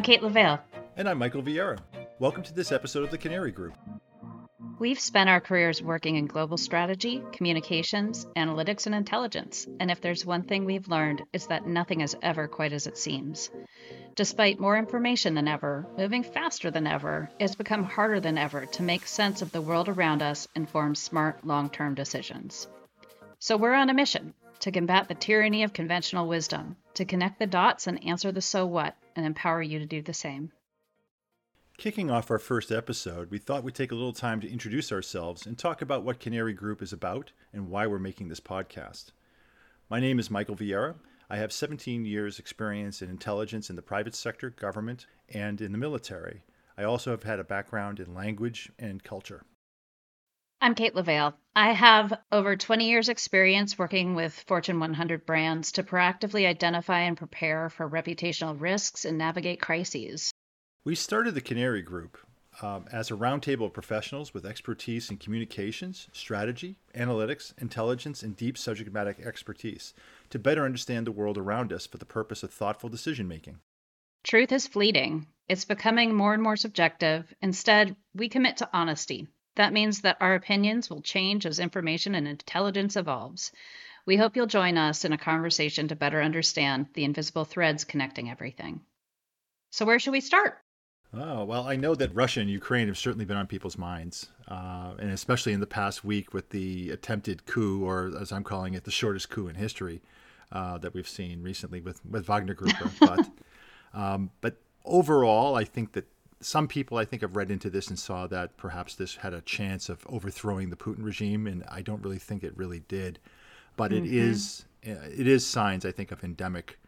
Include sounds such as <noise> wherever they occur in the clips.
I'm Kate LaVail. And I'm Michael Vieira. Welcome to this episode of the Canary Group. We've spent our careers working in global strategy, communications, analytics, and intelligence. And if there's one thing we've learned, it's that nothing is ever quite as it seems. Despite more information than ever, moving faster than ever, it's become harder than ever to make sense of the world around us and form smart, long term decisions. So we're on a mission to combat the tyranny of conventional wisdom, to connect the dots and answer the so what, and empower you to do the same. Kicking off our first episode, we thought we'd take a little time to introduce ourselves and talk about what Canary Group is about and why we're making this podcast. My name is Michael Vieira. I have 17 years' experience in intelligence in the private sector, government, and in the military. I also have had a background in language and culture. I'm Kate LaVail. I have over 20 years' experience working with Fortune 100 brands to proactively identify and prepare for reputational risks and navigate crises. We started the Canary Group um, as a roundtable of professionals with expertise in communications, strategy, analytics, intelligence, and deep subject matter expertise to better understand the world around us for the purpose of thoughtful decision making. Truth is fleeting. It's becoming more and more subjective. Instead, we commit to honesty. That means that our opinions will change as information and intelligence evolves. We hope you'll join us in a conversation to better understand the invisible threads connecting everything. So, where should we start? Oh, well, I know that Russia and Ukraine have certainly been on people's minds, uh, and especially in the past week with the attempted coup, or as I'm calling it, the shortest coup in history uh, that we've seen recently with, with Wagner Group. <laughs> but, um, but overall, I think that some people, I think, have read into this and saw that perhaps this had a chance of overthrowing the Putin regime, and I don't really think it really did. But mm-hmm. it is it is signs, I think, of endemic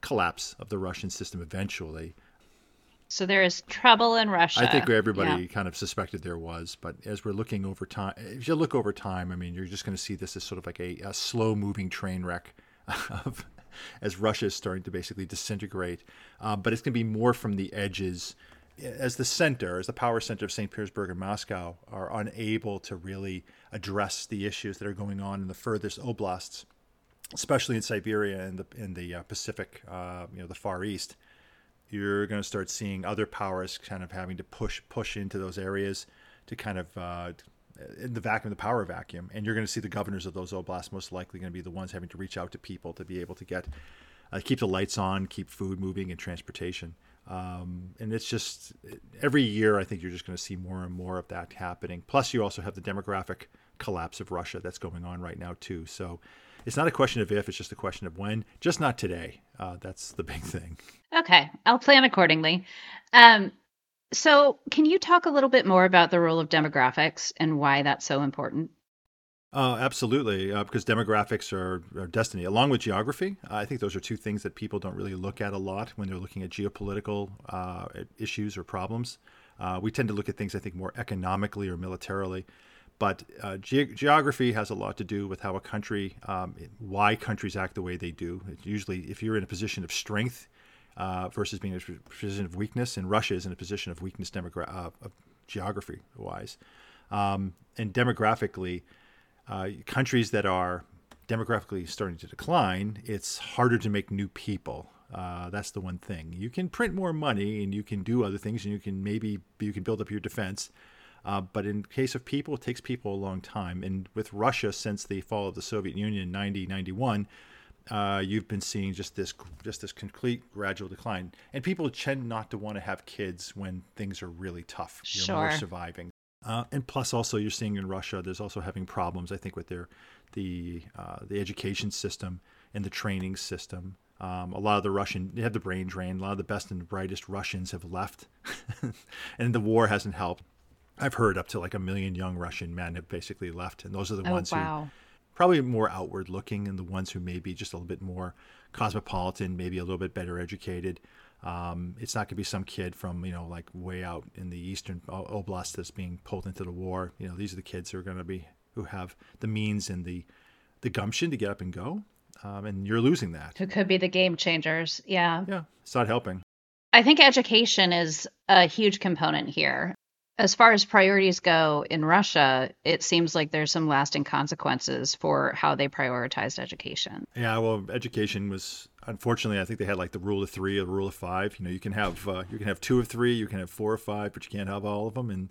collapse of the Russian system eventually. So there is trouble in Russia. I think everybody yeah. kind of suspected there was, but as we're looking over time, if you look over time, I mean, you're just going to see this as sort of like a, a slow moving train wreck <laughs> of as Russia is starting to basically disintegrate. Uh, but it's going to be more from the edges as the center, as the power center of St. Petersburg and Moscow are unable to really address the issues that are going on in the furthest oblasts, especially in Siberia and the in the uh, Pacific, uh, you know, the Far East you're going to start seeing other powers kind of having to push push into those areas to kind of uh, in the vacuum, the power vacuum, and you're going to see the governors of those oblasts most likely going to be the ones having to reach out to people to be able to get uh, keep the lights on, keep food moving, and transportation. Um, and it's just every year, I think you're just going to see more and more of that happening. Plus, you also have the demographic collapse of Russia that's going on right now too. So it's not a question of if, it's just a question of when. Just not today. Uh, that's the <laughs> big thing. Okay, I'll plan accordingly. Um, so, can you talk a little bit more about the role of demographics and why that's so important? Uh, absolutely, uh, because demographics are, are, destiny, along with geography. I think those are two things that people don't really look at a lot when they're looking at geopolitical uh, issues or problems. Uh, we tend to look at things, I think, more economically or militarily. But uh, ge- geography has a lot to do with how a country, um, why countries act the way they do. It's usually, if you're in a position of strength uh, versus being in a position of weakness, and Russia is in a position of weakness demogra- uh, geography wise. Um, and demographically, uh, countries that are demographically starting to decline, it's harder to make new people. Uh, that's the one thing. You can print more money and you can do other things, and you can maybe you can build up your defense uh, but in case of people, it takes people a long time. And with Russia, since the fall of the Soviet Union in 1991, uh, you've been seeing just this just this complete gradual decline. And people tend not to want to have kids when things are really tough. You're sure. more surviving. Uh, and plus, also you're seeing in Russia, there's also having problems. I think with their the uh, the education system and the training system. Um, a lot of the Russian, they have the brain drain. A lot of the best and brightest Russians have left, <laughs> and the war hasn't helped. I've heard up to like a million young Russian men have basically left, and those are the oh, ones wow. who probably more outward looking, and the ones who may be just a little bit more cosmopolitan, maybe a little bit better educated. Um, it's not going to be some kid from you know like way out in the eastern oblast that's being pulled into the war. You know, these are the kids who are going to be who have the means and the the gumption to get up and go, um, and you're losing that. Who could be the game changers? Yeah, yeah, it's not helping. I think education is a huge component here as far as priorities go in Russia, it seems like there's some lasting consequences for how they prioritized education. Yeah, well, education was unfortunately, I think they had like the rule of three or the rule of five. You know, you can have uh, you can have two of three, you can have four or five, but you can't have all of them. And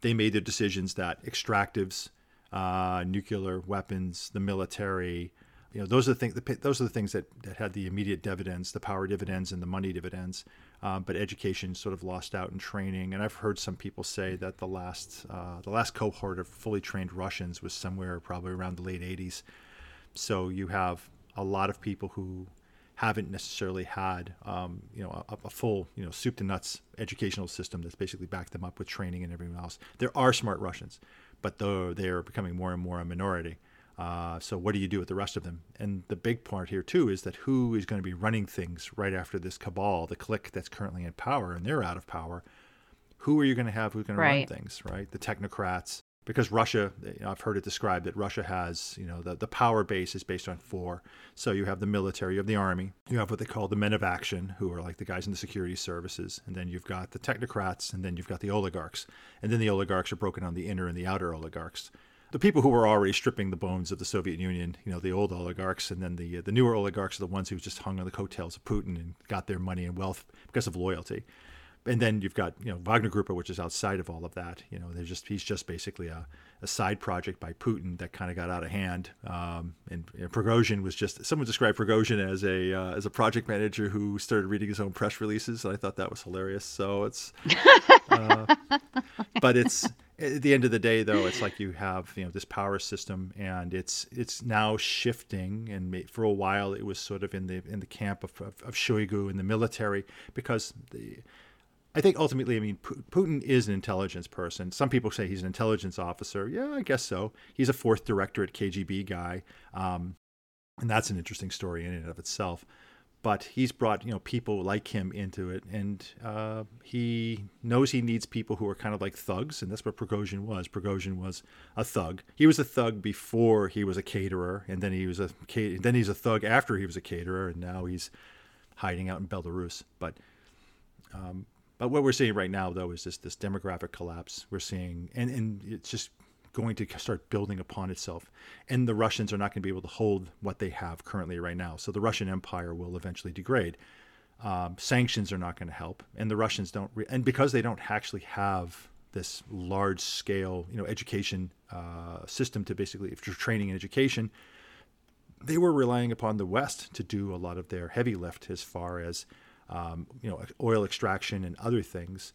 they made their decisions that extractives, uh, nuclear weapons, the military, you know, those are the things. Those are the things that, that had the immediate dividends, the power dividends, and the money dividends. Um, but education sort of lost out in training. And I've heard some people say that the last uh, the last cohort of fully trained Russians was somewhere probably around the late 80s. So you have a lot of people who haven't necessarily had um, you know a, a, full you know soup to nuts educational system that's basically backed them up with training and everything else. There are smart Russians, but though they are becoming more and more a minority. Uh, so what do you do with the rest of them? And the big part here too is that who is going to be running things right after this cabal, the clique that's currently in power, and they're out of power. Who are you going to have who's going to run things, right? The technocrats, because Russia, you know, I've heard it described that Russia has, you know, the, the power base is based on four. So you have the military, you have the army, you have what they call the men of action, who are like the guys in the security services, and then you've got the technocrats, and then you've got the oligarchs, and then the oligarchs are broken on the inner and the outer oligarchs the people who were already stripping the bones of the Soviet Union, you know, the old oligarchs, and then the uh, the newer oligarchs are the ones who just hung on the coattails of Putin and got their money and wealth because of loyalty. And then you've got you know Wagner Group, which is outside of all of that. You know, they're just he's just basically a, a side project by Putin that kind of got out of hand. Um, and, and Prigozhin was just someone described Prigozhin as a uh, as a project manager who started reading his own press releases, and I thought that was hilarious. So it's, uh, <laughs> but it's at the end of the day though it's like you have you know this power system and it's it's now shifting and for a while it was sort of in the in the camp of, of, of Shoigu in the military because the I think ultimately, I mean, Putin is an intelligence person. Some people say he's an intelligence officer. Yeah, I guess so. He's a fourth directorate KGB guy, um, and that's an interesting story in and of itself but he's brought you know people like him into it, and uh, he knows he needs people who are kind of like thugs, and that's what Prigozhin was. Prigozhin was a thug. He was a thug before he was a caterer, and then he was a then he's a thug after he was a caterer, and now he's hiding out in Belarus. But um, but what we're seeing right now, though, is this this demographic collapse. We're seeing, and and it's just going to start building upon itself. And the Russians are not going to be able to hold what they have currently right now. So the Russian Empire will eventually degrade. Um, sanctions are not going to help, and the Russians don't. Re- and because they don't actually have this large scale, you know, education uh, system to basically, if you're training and education, they were relying upon the West to do a lot of their heavy lift as far as, um, you know, oil extraction and other things.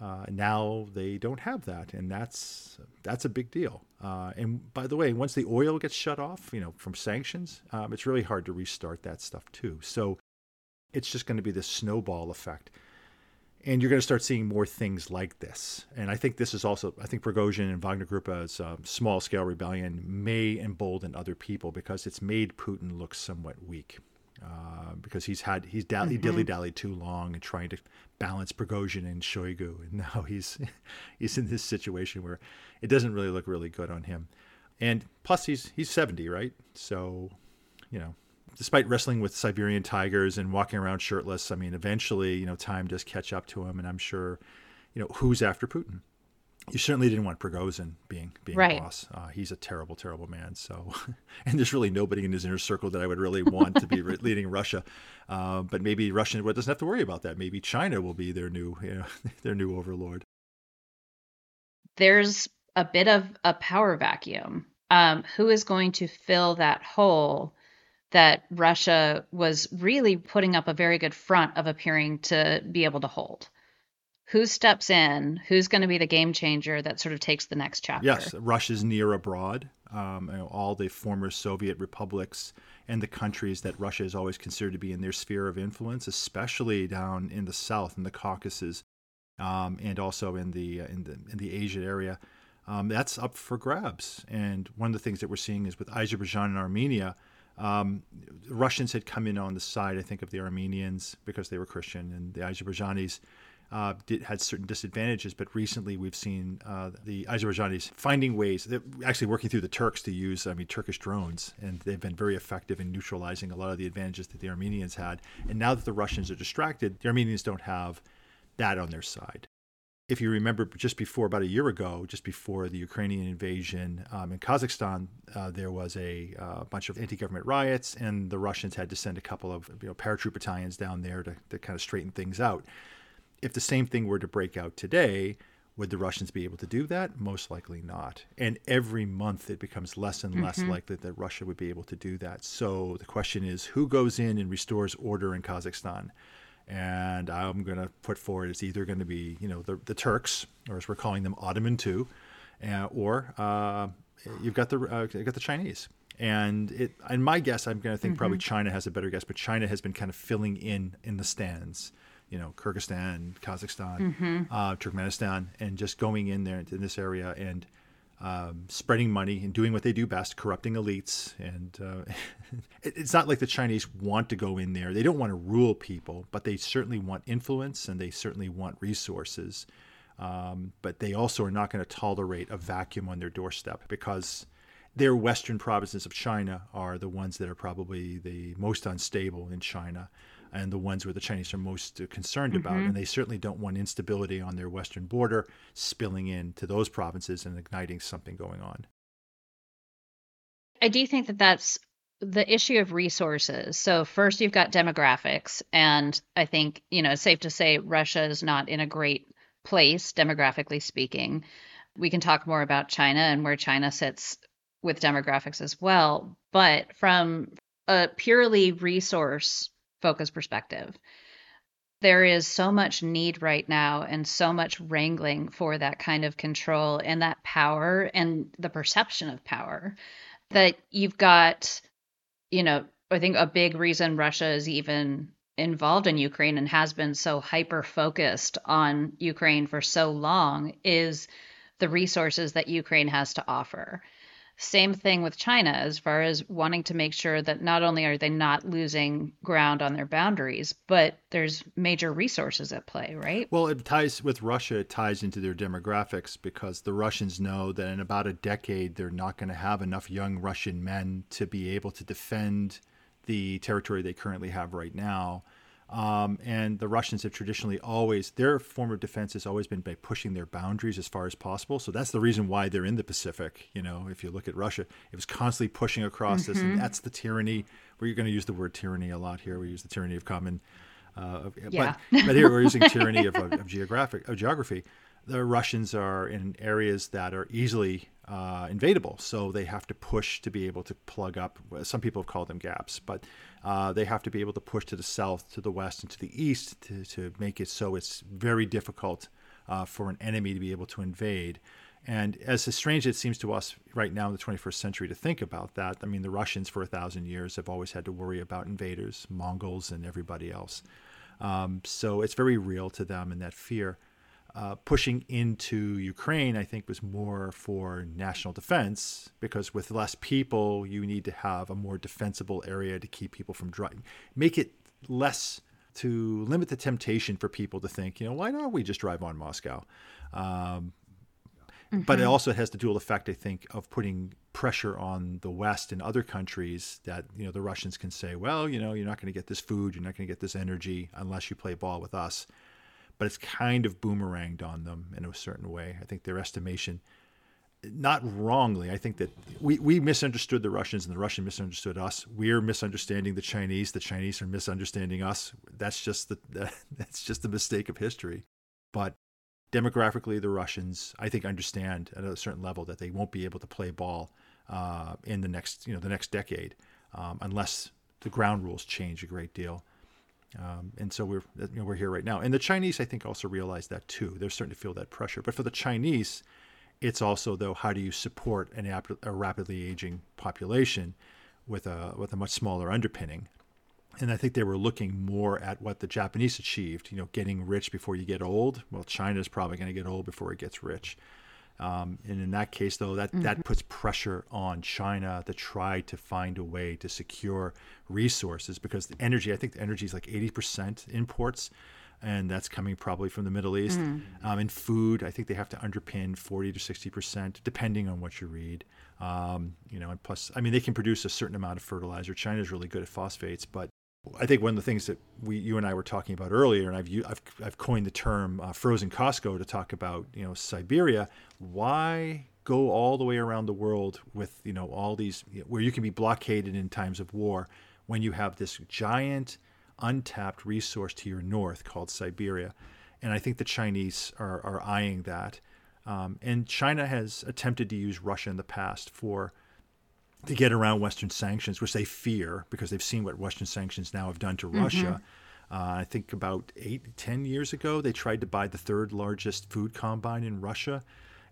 Uh, now they don't have that, and that's that's a big deal. Uh, and by the way, once the oil gets shut off, you know, from sanctions, um, it's really hard to restart that stuff too. So it's just going to be this snowball effect, and you're going to start seeing more things like this. And I think this is also, I think Prigozhin and Wagner Gruppe's uh, small scale rebellion may embolden other people because it's made Putin look somewhat weak. Uh, because he's had he's dally, mm-hmm. dilly dallied too long and trying to balance Prigozhin and Shoigu, and <laughs> now he's he's in this situation where it doesn't really look really good on him. And plus, he's he's seventy, right? So, you know, despite wrestling with Siberian tigers and walking around shirtless, I mean, eventually, you know, time does catch up to him, and I'm sure, you know, who's after Putin? You certainly didn't want Prigozhin being being right. boss. Uh, he's a terrible, terrible man. So, <laughs> and there's really nobody in his inner circle that I would really want to be <laughs> leading Russia. Uh, but maybe Russia doesn't have to worry about that. Maybe China will be their new, you know, <laughs> their new overlord. There's a bit of a power vacuum. Um, who is going to fill that hole? That Russia was really putting up a very good front of appearing to be able to hold who steps in who's going to be the game changer that sort of takes the next chapter. Yes russia's near abroad. Um, you know, all the former soviet republics and the countries that russia is always considered to be in their sphere of influence especially down in the south in the caucasus um, and also in the uh, in the in the asia area. Um, that's up for grabs. And one of the things that we're seeing is with azerbaijan and armenia um, Russians had come in on the side, I think, of the Armenians because they were Christian, and the Azerbaijanis uh, did, had certain disadvantages, but recently we've seen uh, the Azerbaijanis finding ways, actually working through the Turks to use, I mean, Turkish drones, and they've been very effective in neutralizing a lot of the advantages that the Armenians had. And now that the Russians are distracted, the Armenians don't have that on their side. if you remember, just before about a year ago, just before the Ukrainian invasion um, in Kazakhstan, uh, there was a uh, bunch of anti-government riots, and the Russians had to send a couple of you know, paratroop battalions down there to, to kind of straighten things out. If the same thing were to break out today, would the Russians be able to do that? Most likely not. And every month it becomes less and less mm-hmm. likely that Russia would be able to do that. So the question is who goes in and restores order in Kazakhstan? and I'm going to put forward it's either going to be you know the, the Turks, or as we're calling them, Ottoman too, uh, or uh, you've got the uh, you've got the Chinese. And it, and my guess, I'm going to think mm-hmm. probably China has a better guess, but China has been kind of filling in in the Stans, you know, Kyrgyzstan, Kazakhstan, mm-hmm. uh, Turkmenistan, and just going in there in this area and um, spreading money and doing what they do best, corrupting elites. And uh, <laughs> it's not like the Chinese want to go in there. They don't want to rule people, but they certainly want influence and they certainly want resources. Um, but they also are not going to tolerate a vacuum on their doorstep because their western provinces of China are the ones that are probably the most unstable in China and the ones where the Chinese are most concerned mm-hmm. about. And they certainly don't want instability on their western border spilling into those provinces and igniting something going on. I do think that that's the issue of resources. So, first, you've got demographics. And I think, you know, it's safe to say Russia is not in a great place, demographically speaking. We can talk more about China and where China sits with demographics as well. But from a purely resource focus perspective. There is so much need right now and so much wrangling for that kind of control and that power and the perception of power that you've got, you know, I think a big reason Russia is even involved in Ukraine and has been so hyper focused on Ukraine for so long is the resources that Ukraine has to offer. Same thing with China as far as wanting to make sure that not only are they not losing ground on their boundaries, but there's major resources at play, right? Well, it ties with Russia, it ties into their demographics because the Russians know that in about a decade, they're not going to have enough young Russian men to be able to defend the territory they currently have right now. Um, and the Russians have traditionally always, their form of defense has always been by pushing their boundaries as far as possible. So that's the reason why they're in the Pacific. You know, if you look at Russia, it was constantly pushing across mm-hmm. this, and mm-hmm. that's the tyranny. We're going to use the word tyranny a lot here. We use the tyranny of common, uh, yeah. but, <laughs> but here we're using <laughs> tyranny of, of, geographic of geography. The Russians are in areas that are easily uh, invadable, so they have to push to be able to plug up. Some people have called them gaps, but uh, they have to be able to push to the south, to the west, and to the east to, to make it so it's very difficult uh, for an enemy to be able to invade. And as strange as it seems to us right now in the 21st century to think about that, I mean, the Russians for a thousand years have always had to worry about invaders, Mongols, and everybody else. Um, so it's very real to them and that fear uh, pushing into Ukraine, I think, was more for national defense because with less people, you need to have a more defensible area to keep people from driving. Make it less to limit the temptation for people to think, you know, why don't we just drive on Moscow? Um, mm-hmm. But it mm-hmm. also has the dual effect, I think, of putting pressure on the West and other countries that, you know, the Russians can say, well, you know, you're not going to get this food, you're not going to get this energy unless you play ball with us but it's kind of boomeranged on them in a certain way. I think their estimation, not wrongly, I think that we, we misunderstood the Russians and the Russian misunderstood us. We're misunderstanding the Chinese. The Chinese are misunderstanding us. That's just the <laughs> that's just the mistake of history. But demographically, the Russians, I think, understand at a certain level that they won't be able to play ball uh, in the next you know the next decade um, unless the ground rules change a great deal. Um, and so we're you know, we're here right now. And the Chinese, I think, also realize that too. They're starting to feel that pressure. But for the Chinese, it's also though how do you support an, a rapidly aging population with a with a much smaller underpinning. And I think they were looking more at what the Japanese achieved. You know, getting rich before you get old. Well, China's probably going to get old before it gets rich. Um, and in that case, though, that, mm-hmm. that puts pressure on China to try to find a way to secure resources because the energy, I think the energy is like 80% imports, and that's coming probably from the Middle East. Mm-hmm. Um, and food, I think they have to underpin 40 to 60%, depending on what you read. Um, you know, and plus, I mean, they can produce a certain amount of fertilizer. China's really good at phosphates, but I think one of the things that we, you and I were talking about earlier, and I've I've, I've coined the term uh, "frozen Costco" to talk about you know Siberia. Why go all the way around the world with you know all these where you can be blockaded in times of war when you have this giant untapped resource to your north called Siberia, and I think the Chinese are are eyeing that, um, and China has attempted to use Russia in the past for to get around Western sanctions, which they fear because they've seen what Western sanctions now have done to mm-hmm. Russia. Uh, I think about eight, ten years ago, they tried to buy the third largest food combine in Russia,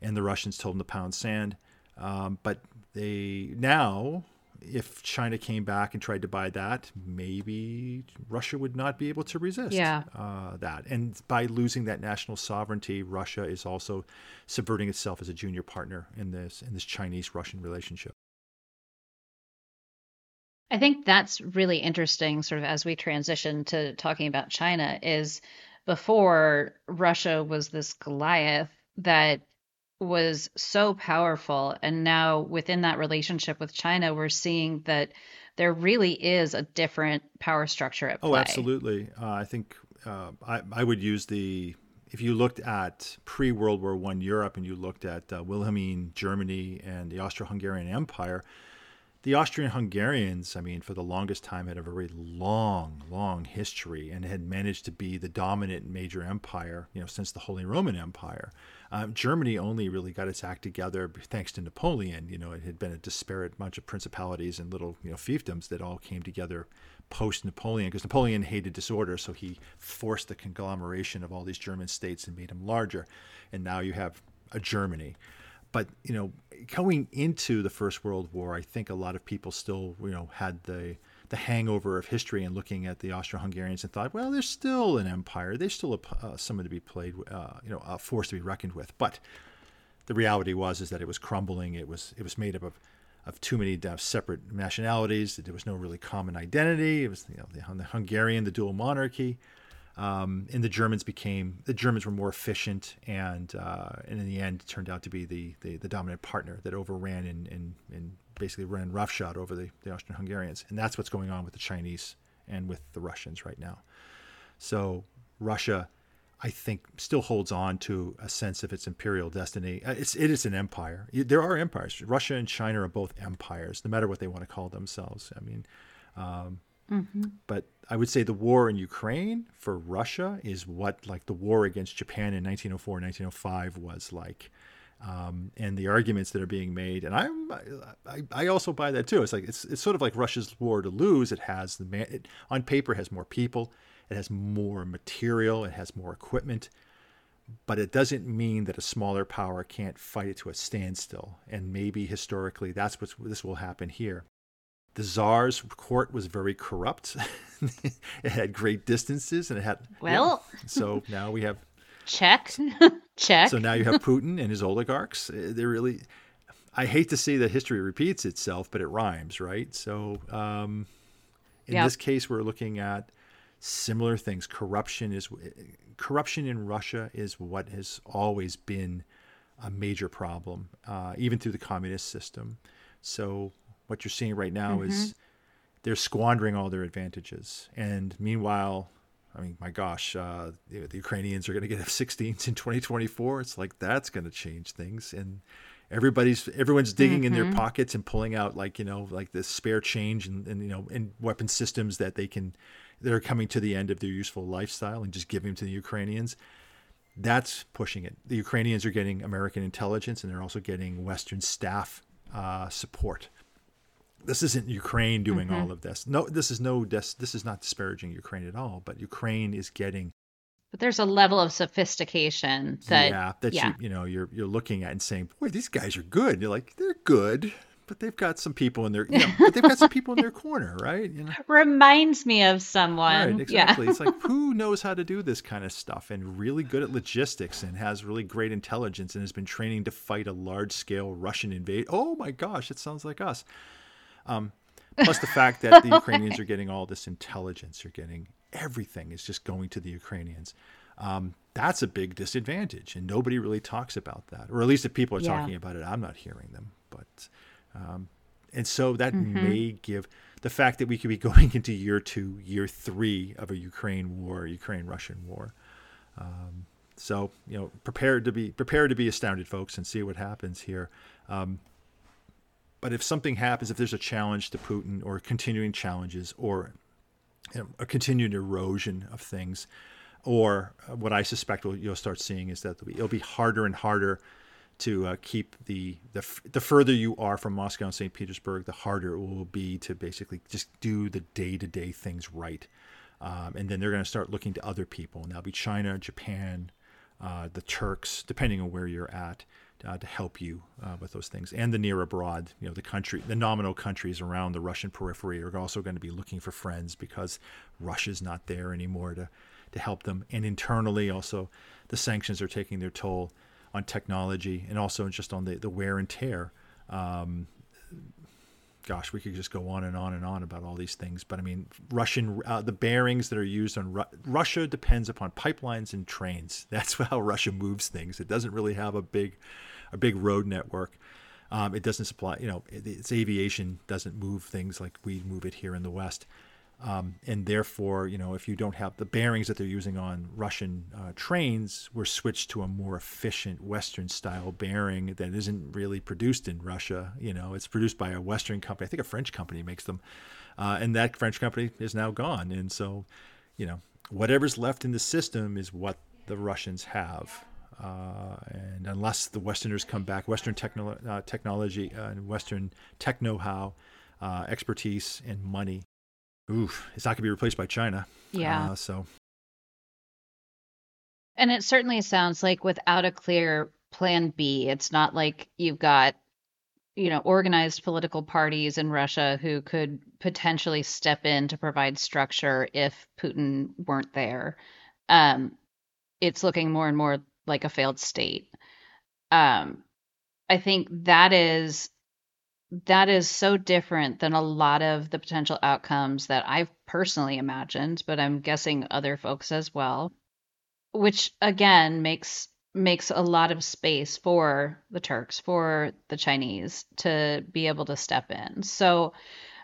and the Russians told them to pound sand. Um, but they now, if China came back and tried to buy that, maybe Russia would not be able to resist yeah. uh, that. And by losing that national sovereignty, Russia is also subverting itself as a junior partner in this in this Chinese-Russian relationship. I think that's really interesting, sort of as we transition to talking about China, is before Russia was this Goliath that was so powerful. And now within that relationship with China, we're seeing that there really is a different power structure at oh, play. Oh, absolutely. Uh, I think uh, I, I would use the if you looked at pre World War One Europe and you looked at uh, Wilhelmine Germany and the Austro-Hungarian Empire, the Austrian Hungarians, I mean, for the longest time had a very long, long history and had managed to be the dominant major empire, you know, since the Holy Roman Empire. Um, Germany only really got its act together thanks to Napoleon. You know, it had been a disparate bunch of principalities and little, you know, fiefdoms that all came together post Napoleon because Napoleon hated disorder, so he forced the conglomeration of all these German states and made them larger. And now you have a Germany but you know, going into the First World War, I think a lot of people still you know had the the hangover of history and looking at the Austro-Hungarians and thought, well, they're still an empire. They're still a, uh, someone to be played, uh, you know, a force to be reckoned with. But the reality was is that it was crumbling. It was it was made up of of too many uh, separate nationalities. There was no really common identity. It was you know, the, the Hungarian, the dual monarchy. Um, and the Germans became the Germans were more efficient, and uh, and in the end turned out to be the, the, the dominant partner that overran and, and, and basically ran roughshod over the, the Austrian-Hungarians, and that's what's going on with the Chinese and with the Russians right now. So Russia, I think, still holds on to a sense of its imperial destiny. Uh, it's it is an empire. There are empires. Russia and China are both empires, no matter what they want to call themselves. I mean. Um, Mm-hmm. But I would say the war in Ukraine for Russia is what like the war against Japan in 1904, 1905 was like. Um, and the arguments that are being made, and I'm, I, I also buy that too. It's like it's, it's sort of like Russia's war to lose. It has the man, it, on paper has more people, it has more material, it has more equipment, but it doesn't mean that a smaller power can't fight it to a standstill. And maybe historically, that's what this will happen here. The czar's court was very corrupt. <laughs> it had great distances and it had. Well. Yeah. So now we have. <laughs> Check. <laughs> Check. So now you have Putin and his oligarchs. Uh, They're really. I hate to say that history repeats itself, but it rhymes, right? So um, in this case, we're looking at similar things. Corruption is corruption in Russia is what has always been a major problem, uh, even through the communist system. So what you're seeing right now mm-hmm. is they're squandering all their advantages. And meanwhile, I mean, my gosh, uh, the, the, Ukrainians are going to get <laughs> F-16s in 2024. It's like that's going to change things, and everybody's everyone's digging mm-hmm. in their mm-hmm. pockets and pulling out like you know like the spare change and, and you know and weapon systems that they can that are coming to the end of their useful lifestyle and just giving them to the Ukrainians. That's pushing it. The Ukrainians are getting American intelligence, and they're also getting Western staff uh, support this isn't Ukraine doing mm-hmm. all of this. No, this is no this is not disparaging Ukraine at all, but Ukraine is getting but there's a level of sophistication that yeah, that yeah. you you know you're you're looking at and saying, "Boy, these guys are good." You're like, "They're good." But they've got some people in their, you know, but they've got some people in their corner, right? You know? <laughs> Reminds me of someone. Right, exactly. Yeah. it's like <laughs> who knows how to do this kind of stuff and really good at logistics and has really great intelligence and has been training to fight a large scale Russian invade. Oh my gosh, it sounds like us. Um, plus the fact that the <laughs> Ukrainians are getting all this intelligence, you're getting everything is just going to the Ukrainians. Um, that's a big disadvantage, and nobody really talks about that, or at least if people are yeah. talking about it, I'm not hearing them. But um, and so that mm-hmm. may give the fact that we could be <laughs> going into year two, year three of a Ukraine war, Ukraine Russian war. Um, so you know, prepared to be prepared to be astounded, folks, and see what happens here. Um, but if something happens, if there's a challenge to Putin or continuing challenges or you know, a continued erosion of things, or what I suspect what you'll start seeing is that it'll be harder and harder to uh, keep the, the the further you are from Moscow and St. Petersburg, the harder it will be to basically just do the day to day things right. Um, and then they're going to start looking to other people, and that'll be China, Japan, uh, the Turks, depending on where you're at, uh, to help you uh, with those things. And the near abroad, you know, the country, the nominal countries around the Russian periphery are also going to be looking for friends because Russia's not there anymore to to help them. And internally, also, the sanctions are taking their toll on technology and also just on the, the wear and tear. Um, gosh, we could just go on and on and on about all these things. But I mean, Russian uh, the bearings that are used on Ru- Russia depends upon pipelines and trains. <laughs> That's how Russia moves things. It doesn't really have a big a big road network. Um, it doesn't supply, you know, its aviation doesn't move things like we move it here in the West. Um, and therefore, you know, if you don't have the bearings that they're using on Russian uh, trains, we're switched to a more efficient Western style bearing that isn't really produced in Russia. You know, it's produced by a Western company. I think a French company makes them, uh, and that French company is now gone. And so, you know, whatever's left in the system is what the Russians have. Uh, and unless the Westerners come back, Western techno- uh, technology and Western tech know-how, uh, expertise, and money oof, it's not going to be replaced by China. Yeah. Uh, so. And it certainly sounds like without a clear plan B, it's not like you've got, you know, organized political parties in Russia who could potentially step in to provide structure if Putin weren't there. Um, it's looking more and more like a failed state. Um, I think that is that is so different than a lot of the potential outcomes that I've personally imagined, but I'm guessing other folks as well. Which again makes makes a lot of space for the Turks, for the Chinese to be able to step in. So,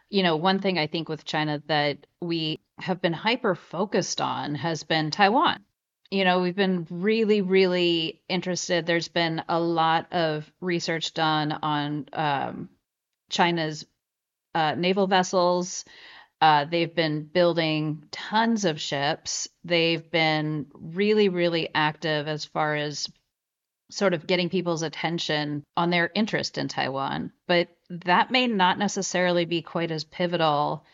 you know, one thing I think with China that we have been hyper focused on has been Taiwan. You know, we've been really, really interested. There's been a lot of research done on um, China's uh, naval vessels. Uh, they've been building tons of ships. They've been really, really active as far as sort of getting people's attention on their interest in Taiwan. But that may not necessarily be quite as pivotal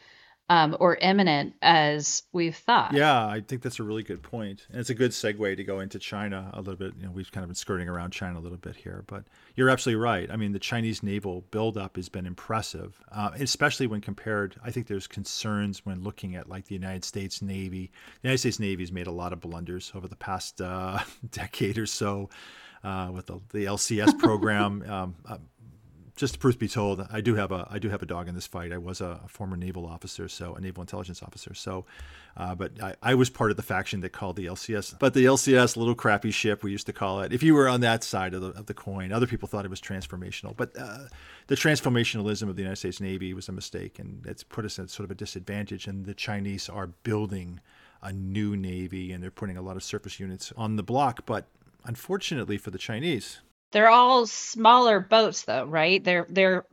um, or imminent as we've thought. Yeah, I think that's a really good point, and it's a good segue to go into China a little bit. You know, we've kind of been skirting around China a little bit here, but you're absolutely right. I mean, the Chinese naval buildup has been impressive, uh, especially when compared. I think there's concerns when looking at like the United States Navy. The United States Navy has made a lot of blunders over the past uh, <laughs> decade or so. Uh, with the, the LCS program, <laughs> um, uh, just truth be told, I do have a I do have a dog in this fight. I was a, a former naval officer, so a naval intelligence officer. So, uh, but I, I, was part of the faction that called the LCS. But the LCS, little crappy ship, we used to call it. If you were on that side of the of the coin, other people thought it was transformational. But uh, the transformationalism of the United States Navy was a mistake, and it's put us at sort of a disadvantage. And the Chinese are building a new navy, and they're putting a lot of surface units on the block. But unfortunately for the Chinese, they're all smaller boats though, right? They're they're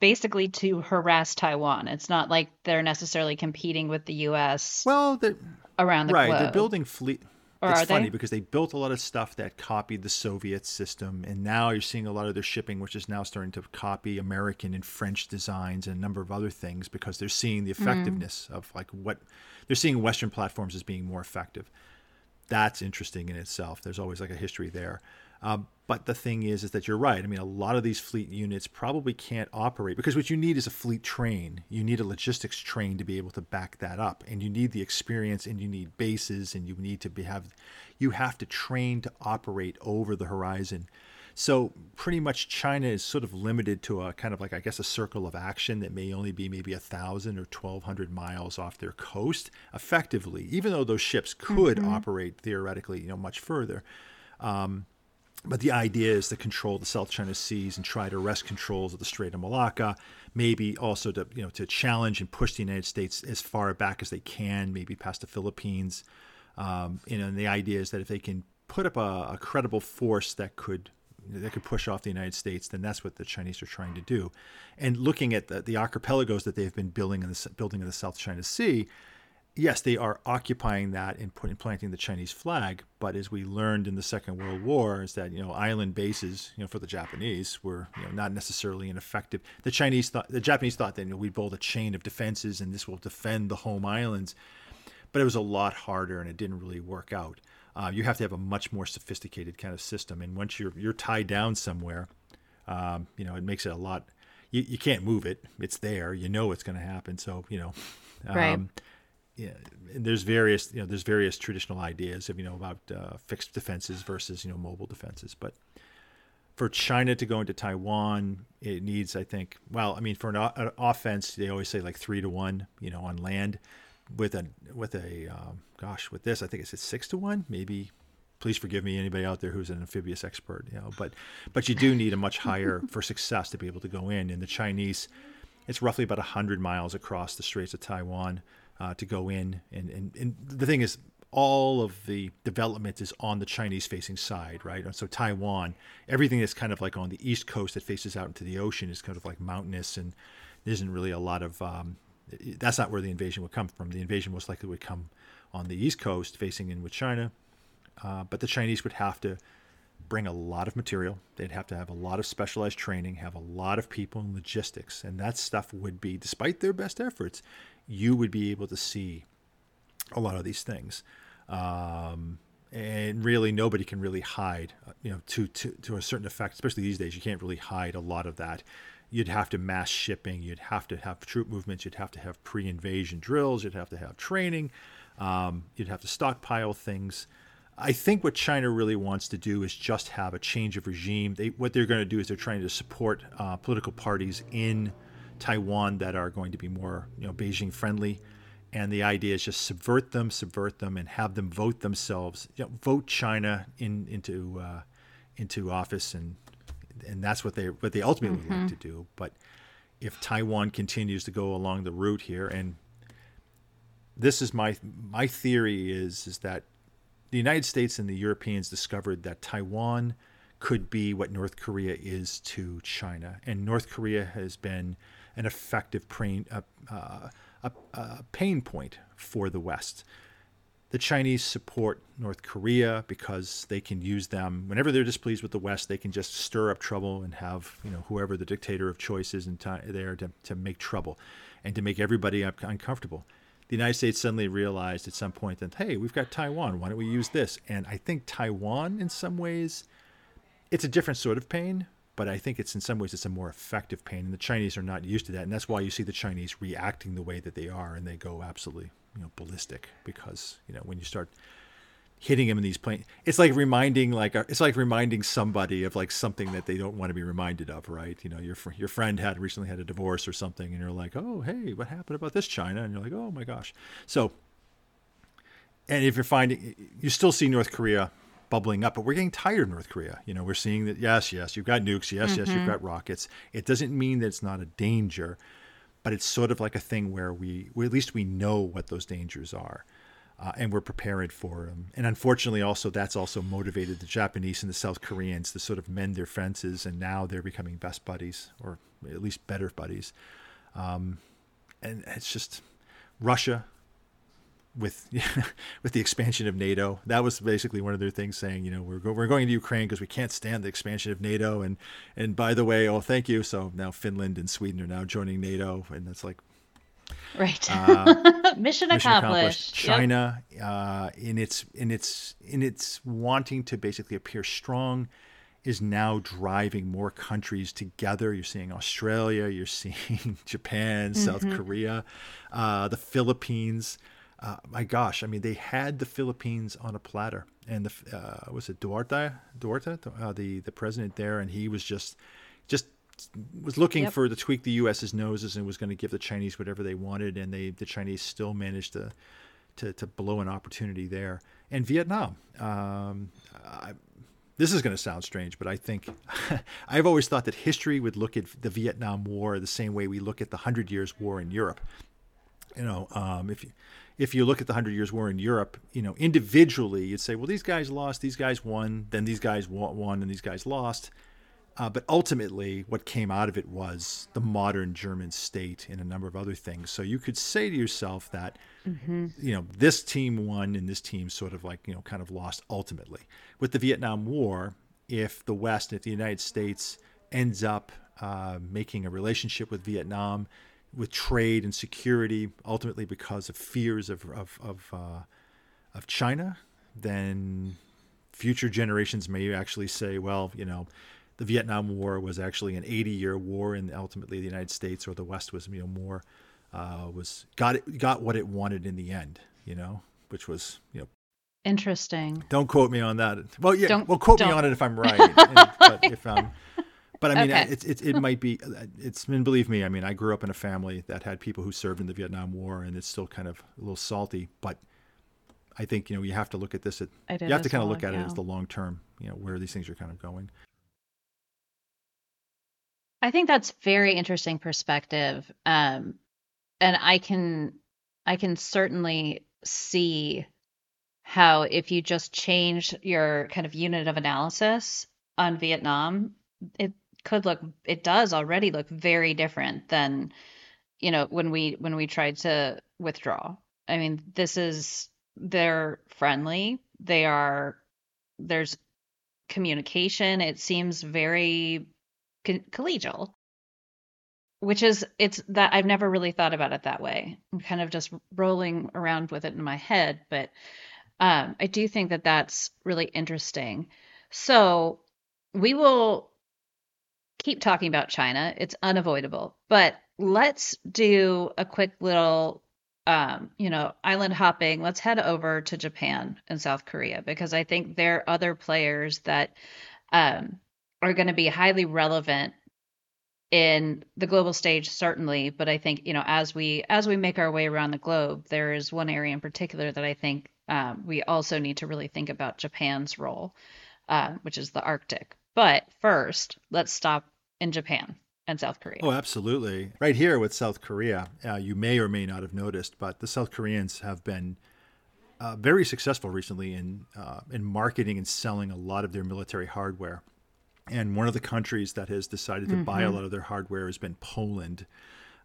basically to harass Taiwan. It's not like they're necessarily competing with the US. Well, they're around the right, globe. they're building fleet or it's funny they? because they built a lot of stuff that copied the Soviet system, and now you're seeing a lot of their shipping, which is now starting to copy American and French designs and a number of other things because they're seeing the mm. effectiveness mm. of like what they're seeing Western platforms as being more effective. That's interesting in itself. There's always like a history there. Um, but the thing is, is that you're right. I mean, a lot of these fleet units probably can't operate because what you need is a fleet train. You need a logistics train to be able to back that up, and you need the experience, and you need bases, and you need to be have, you have to train to operate over the horizon. So pretty much China is sort of limited to a kind of like I guess a circle of action that may only be maybe a thousand or twelve hundred miles off their coast effectively, even though those ships could mm-hmm. operate theoretically, you know, much further. Um, but the idea is to control the South China Seas and try to wrest controls of the Strait of Malacca. Maybe also to you know to challenge and push the United States as far back as they can, maybe past the Philippines. Um, you know, and the idea is that if they can put up a, a credible force that could that could push off the United States, then that's what the Chinese are trying to do. And looking at the, the archipelagos that they've been building in the building in the South China Sea, yes, they are occupying that and putting planting the Chinese flag. But as we learned in the Second World War, is that you know island bases, you know, for the Japanese were you know, not necessarily an effective. The Chinese thought, the Japanese thought that you know, we build a chain of defenses and this will defend the home islands, but it was a lot harder and it didn't really work out. Uh, you have to have a much more sophisticated kind of system, and once you're you're tied down somewhere, um, you know, it makes it a lot. You, you can't move it; it's there. You know it's going to happen. So you know, um, right yeah, there's various you know there's various traditional ideas of you know about uh, fixed defenses versus you know mobile defenses, but for China to go into Taiwan, it needs I think well I mean for an, an offense they always say like three to one you know on land with a with a um, gosh with this I think it's six to one maybe. Please forgive me anybody out there who's an amphibious expert you know but but you do need a much higher <laughs> for success to be able to go in. And the Chinese it's roughly about 100 miles across the Straits of Taiwan uh, to go in. And, and, and the thing is, all of the development is on the Chinese facing side, right? And so Taiwan, everything that's kind of like on the east coast that faces out into the ocean is kind of like mountainous and there isn't really a lot of, um, that's not where the invasion would come from. The invasion most likely would come on the east coast facing in with China. Uh, but the Chinese would have to bring a lot of material. They'd have to have a lot of specialized training, have a lot of people and logistics. And that stuff would be, despite their best efforts, you would be able to see a lot of these things. Um, and really, nobody can really hide, uh, you know, to, to, to a certain effect, especially these days, you can't really hide a lot of that. You'd have to mass shipping, you'd have to have troop movements, you'd have to have pre invasion drills, you'd have to have training, um, you'd have to stockpile things. I think what China really wants to do is just have a change of regime. They, what they're going to do is they're trying to support uh, political parties in Taiwan that are going to be more, you know, Beijing friendly. And the idea is just subvert them, subvert them, and have them vote themselves, you know, vote China in, into uh, into office, and and that's what they what they ultimately mm-hmm. would like to do. But if Taiwan continues to go along the route here, and this is my my theory is is that the United States and the Europeans discovered that Taiwan could be what North Korea is to China, and North Korea has been an effective pain, uh, uh, a, pain point for the West. The Chinese support North Korea because they can use them whenever they're displeased with the West. They can just stir up trouble and have you know whoever the dictator of choice is in there to, to make trouble, and to make everybody uncomfortable. The United States suddenly realized at some point that hey, we've got Taiwan. Why don't we use this? And I think Taiwan, in some ways, it's a different sort of pain, but I think it's in some ways it's a more effective pain, and the Chinese are not used to that, and that's why you see the Chinese reacting the way that they are, and they go absolutely you know ballistic because you know when you start hitting them in these planes, it's like reminding like uh, it's like reminding somebody of like something that they don't want to be reminded of, right? You know, your your friend had recently had a divorce or something, and you're like, oh hey, what happened about this China? And you're like, oh my gosh, so. And if you're finding, you still see North Korea bubbling up, but we're getting tired of North Korea. You know, we're seeing that yes, yes, you've got nukes, yes, mm-hmm. yes, you've mm-hmm. got rockets. It doesn't mean that it's not a danger, but it's sort of like a thing where we, we at least we know what those dangers are. Uh, and we're prepared for them. And unfortunately, also that's also motivated the Japanese and the South Koreans to sort of mend their fences, and now they're becoming best buddies, or at least better buddies. Um, and it's just Russia with <laughs> with the expansion of NATO. That was basically one of their things, saying, you know, we're go- we're going to Ukraine because we can't stand the expansion of NATO. And and by the way, oh, thank you. So now Finland and Sweden are now joining NATO, and it's like, right, uh, <laughs> mission, mission, accomplished. accomplished. China, yep. uh, in its in its in its wanting to basically appear strong. Is now driving more countries together. You're seeing Australia, you're <laughs> seeing Japan, mm-hmm. South Korea, uh, the Philippines uh, my gosh, I mean, they had the Philippines on a platter, and the uh, was it Duarte, Duarte, uh, the the president there, and he was just just was looking yep. for to tweak the U.S.'s noses and was going to give the Chinese whatever they wanted, and they the Chinese still managed to to, to blow an opportunity there. And Vietnam, um, I, this is going to sound strange, but I think <laughs> I've always thought that history would look at the Vietnam War the same way we look at the Hundred Years' War in Europe. You know, um, if you if you look at the Hundred Years' War in Europe, you know, individually, you'd say, well, these guys lost, these guys won, then these guys won, and these guys lost. Uh, but ultimately, what came out of it was the modern German state and a number of other things. So you could say to yourself that, mm-hmm. you know, this team won and this team sort of like, you know, kind of lost ultimately. With the Vietnam War, if the West, if the United States ends up uh, making a relationship with Vietnam, with trade and security, ultimately because of fears of of of, uh, of China, then future generations may actually say, well, you know, the Vietnam War was actually an 80 year war, and ultimately the United States or the West was you know more uh, was got it got what it wanted in the end, you know, which was you know. Interesting. Don't quote me on that. Well, yeah. Don't, well, quote don't. me on it if I'm <laughs> right. and, but if I'm, but I mean, okay. it's it, it might be. It's and believe me, I mean, I grew up in a family that had people who served in the Vietnam War, and it's still kind of a little salty. But I think you know you have to look at this. At, you have to kind well, of look at yeah. it as the long term. You know where these things are kind of going. I think that's very interesting perspective. Um, and I can I can certainly see how if you just change your kind of unit of analysis on Vietnam, it could look it does already look very different than you know when we when we tried to withdraw. I mean, this is they're friendly. They are there's communication. It seems very co- collegial which is it's that I've never really thought about it that way. I'm kind of just rolling around with it in my head, but um, I do think that that's really interesting. So we will keep talking about China. It's unavoidable, but let's do a quick little, um, you know, island hopping. Let's head over to Japan and South Korea because I think there are other players that um, are going to be highly relevant in the global stage certainly but i think you know as we as we make our way around the globe there is one area in particular that i think um, we also need to really think about japan's role uh, which is the arctic but first let's stop in japan and south korea oh absolutely right here with south korea uh, you may or may not have noticed but the south koreans have been uh, very successful recently in uh, in marketing and selling a lot of their military hardware and one of the countries that has decided to mm-hmm. buy a mm-hmm. lot of their hardware has been Poland.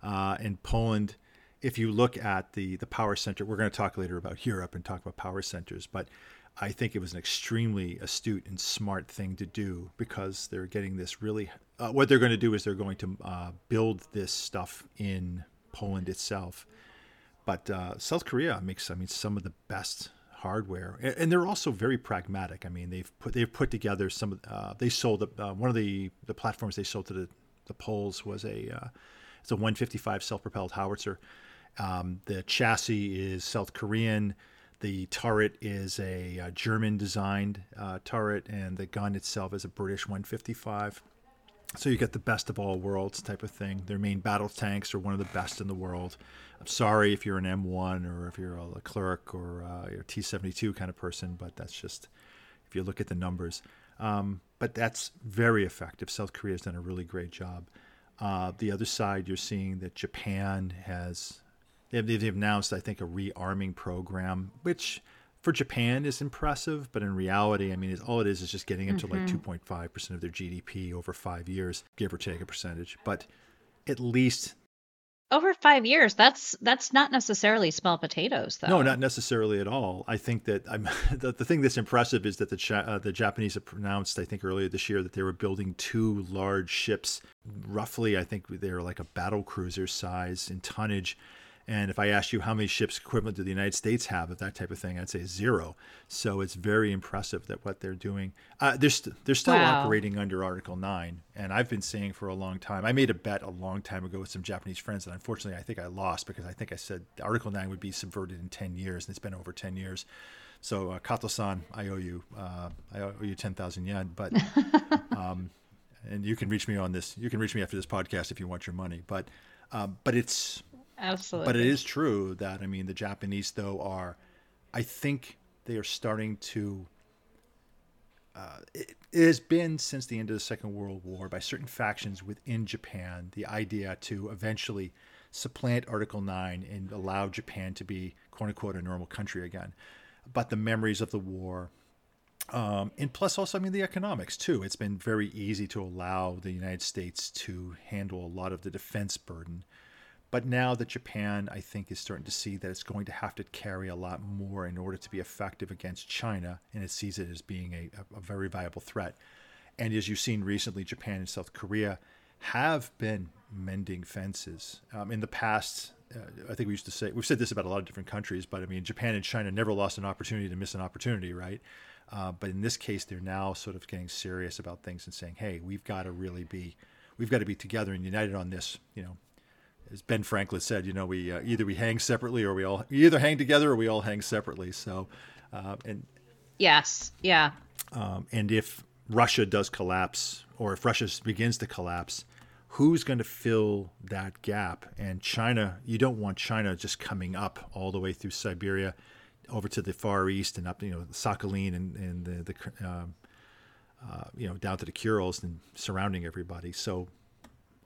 Uh, and Poland, if you look at the the power center, we're going to talk later about Europe and talk about power centers, but I think it was an extremely astute and smart thing to do because they're getting this really. Uh, what they're going to do is they're going to uh, build this stuff in Poland itself. But uh, South Korea makes, I mean, some of the best hardware, and, and, they're also very pragmatic. I mean, they've put they've put together some. Uh, they sold uh, one of the the platforms they sold to the the Poles was a uh, it's a 155 self-propelled howitzer. Um, the chassis is South Korean. The turret is a, a uh, German designed uh, turret, and the gun itself is a British 155. So you get the best of all worlds type of thing. Their main battle tanks are one of the best in the world. I'm sorry if you're an M1 or if you're a Leclerc or uh, a T72 kind of person, but that's just if you look at the numbers. Um, but that's very effective. South Korea has done a really great job. Uh, the other side, you're seeing that Japan has they've, announced, I think, a rearming program, which for Japan is impressive, but in reality, I mean, all it is is just getting into mm-hmm. like 2.5 percent of their GDP over five years, give or take a percentage. But at least over five years that's that's not necessarily small potatoes though no not necessarily at all i think that i'm <laughs> the, the thing that's impressive is that the uh, the japanese have announced i think earlier this year that they were building two large ships roughly i think they're like a battle cruiser size in tonnage and if I asked you how many ships equivalent to the United States have of that type of thing, I'd say zero. So it's very impressive that what they're doing. Uh, they're, st- they're still wow. operating under Article 9. And I've been saying for a long time, I made a bet a long time ago with some Japanese friends, and unfortunately, I think I lost because I think I said Article 9 would be subverted in 10 years, and it's been over 10 years. So, uh, Kato-san, I owe you, uh, I owe you 10,000 yen. But, <laughs> um, and you can reach me on this. You can reach me after this podcast if you want your money. But, um, but it's Absolutely. But it is true that I mean the Japanese though are, I think they are starting to uh, it, it, has been since the end of the Second World War by certain factions within Japan the idea to eventually supplant Article 9 and allow Japan to be, quote unquote, a normal country again. But the memories of the war, um, and plus also, I mean, the economics too. It's been very easy to allow the United States to handle a lot of the defense burden. But now that Japan, I think, is starting to see that it's going to have to carry a lot more in order to be effective against China, and it sees it as being a, a very viable threat. And as you've seen recently, Japan and South Korea have been mending fences. Um, in the past, uh, I think we used to say, we've said this about a lot of different countries, but I mean, Japan and China never lost an opportunity to miss an opportunity, right? Uh, but in this case, they're now sort of getting serious about things and saying, hey, we've got to really be, we've got to be together and united on this, you know, as Ben Franklin said, you know, we uh, either we hang separately or we all we either hang together or we all hang separately. So, uh, and yes, yeah. Um, and if Russia does collapse, or if Russia begins to collapse, who's going to fill that gap? And China, you don't want China just coming up all the way through Siberia, over to the Far East and up, you know, Sakhalin and, and the, the um, uh, you know, down to the Kurils and surrounding everybody. So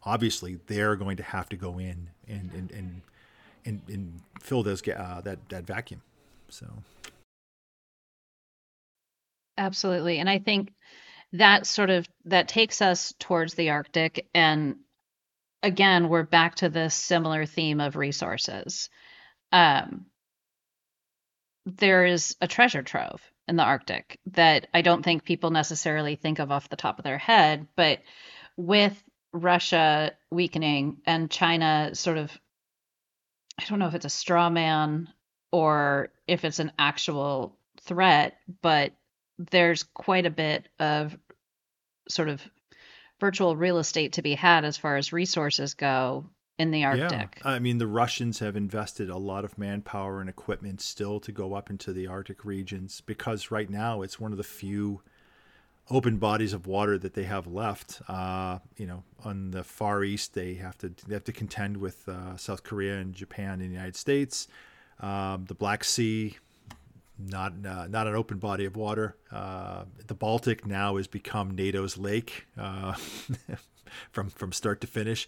obviously they're going to have to go in and and and and, and fill those uh, that that vacuum. So absolutely, and I think that sort of that takes us towards the Arctic, and again, we're back to this similar theme of resources. Um, there is a treasure trove in the Arctic that I don't think people necessarily think of off the top of their head, but with Russia weakening and China sort of I don't know if it's a straw man or if it's an actual threat, but there's quite a bit of sort of virtual real estate to be had as far as resources go in the Arctic. Yeah. I mean, the Russians have invested a lot of manpower and equipment still to go up into the Arctic regions because right now it's one of the few open bodies of water that they have left. Uh, you know, on the Far East, they have to they have to contend with uh, South Korea and Japan and the United States. Um, the Black Sea, not uh, not an open body of water. Uh, the Baltic now has become NATO's lake uh, <laughs> from from start to finish.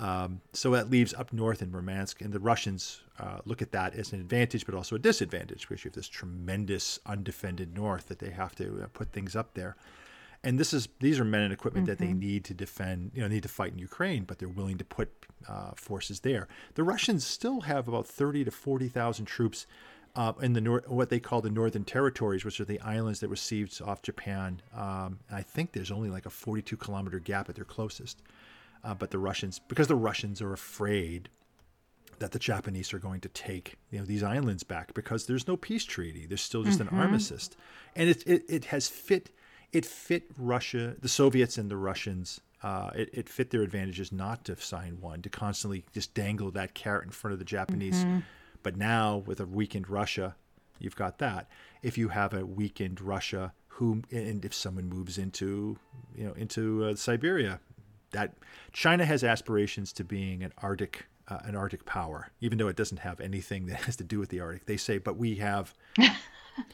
Um, so that leaves up north in Murmansk, and the Russians uh, look at that as an advantage, but also a disadvantage because you have this tremendous undefended north that they have to uh, put things up there. And this is these are men and equipment mm-hmm. that they mm-hmm. need to defend, you know, need to fight in Ukraine, but they're willing to put uh, forces there. The Russians still have about thirty to forty thousand troops uh, in the nor- what they call the Northern Territories, which are the islands that received off Japan. Um, I think there's only like a 42 kilometer gap at their closest. Uh, but the Russians, because the Russians are afraid that the Japanese are going to take you know these islands back because there's no peace treaty. There's still just mm-hmm. an armistice, and it, it it has fit it fit Russia, the Soviets and the Russians. Uh, it, it fit their advantages not to sign one, to constantly just dangle that carrot in front of the Japanese. Mm-hmm. But now with a weakened Russia, you've got that. If you have a weakened Russia, who and if someone moves into you know into uh, Siberia, that China has aspirations to being an Arctic uh, an Arctic power, even though it doesn't have anything that has to do with the Arctic. They say, but we have. <laughs>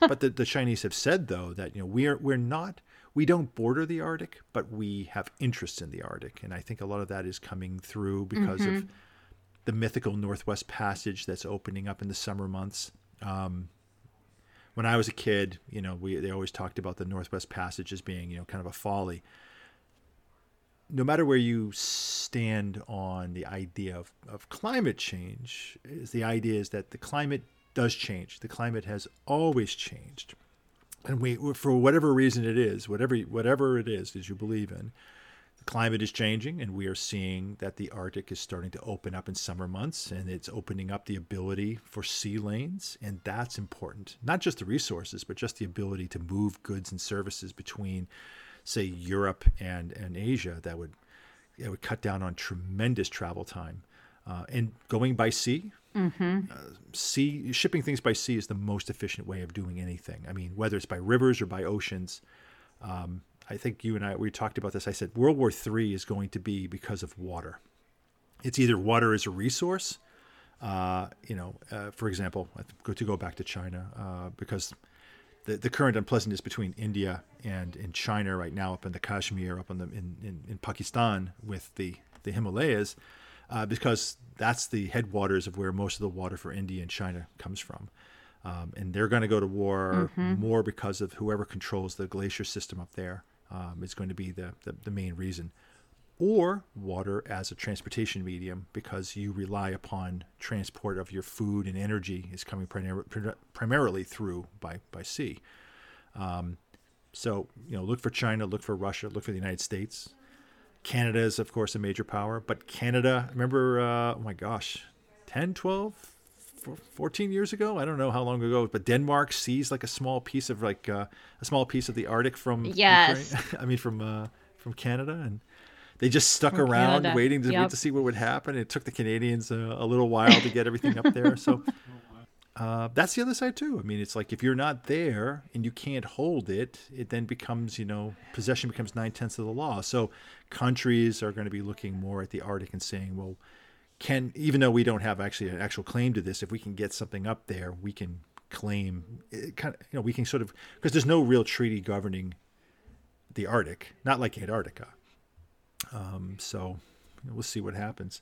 but the, the Chinese have said though that you know we're we're not we don't border the Arctic, but we have interests in the Arctic, and I think a lot of that is coming through because mm-hmm. of the mythical Northwest Passage that's opening up in the summer months. Um, when I was a kid, you know, we they always talked about the Northwest Passage as being you know kind of a folly no matter where you stand on the idea of, of climate change, is the idea is that the climate does change. The climate has always changed, and we, for whatever reason it is, whatever whatever it is that you believe in, the climate is changing, and we are seeing that the Arctic is starting to open up in summer months, and it's opening up the ability for sea lanes, and that's important. Not just the resources, but just the ability to move goods and services between say Europe and and Asia, that would it would cut down on tremendous travel time. Uh, and going by sea, mm-hmm. uh, sea shipping things by sea is the most efficient way of doing anything. I mean, whether it's by rivers or by oceans. Um, I think you and I we talked about this. I said World War III is going to be because of water. It's either water as a resource, uh, you know, uh, for example, to go back to China, uh, because the, the current unpleasantness between India and in China right now, up in the Kashmir, up in the in, in, in Pakistan with the the Himalayas, uh, because that's the headwaters of where most of the water for India and China comes from. Um, and they're going to go to war mm-hmm. more because of whoever controls the glacier system up there um, is going to be the, the, the main reason. Or water as a transportation medium because you rely upon transport of your food and energy is coming primar- primarily through by, by sea. Um, so, you know, look for China, look for Russia, look for the United States. Canada is, of course, a major power, but Canada, remember, uh, oh my gosh, 10, 12, 14 years ago. I don't know how long ago, but Denmark seized like a small piece of like uh, a small piece of the Arctic from yes, <laughs> I mean from uh, from Canada, and they just stuck from around Canada. waiting to, yep. to see what would happen. It took the Canadians a, a little while to get everything up there. So <laughs> uh, that's the other side too. I mean, it's like if you're not there and you can't hold it, it then becomes you know possession becomes nine tenths of the law. So countries are going to be looking more at the Arctic and saying, well can even though we don't have actually an actual claim to this, if we can get something up there, we can claim it kind of you know we can sort of because there's no real treaty governing the Arctic, not like Antarctica. Um, so we'll see what happens.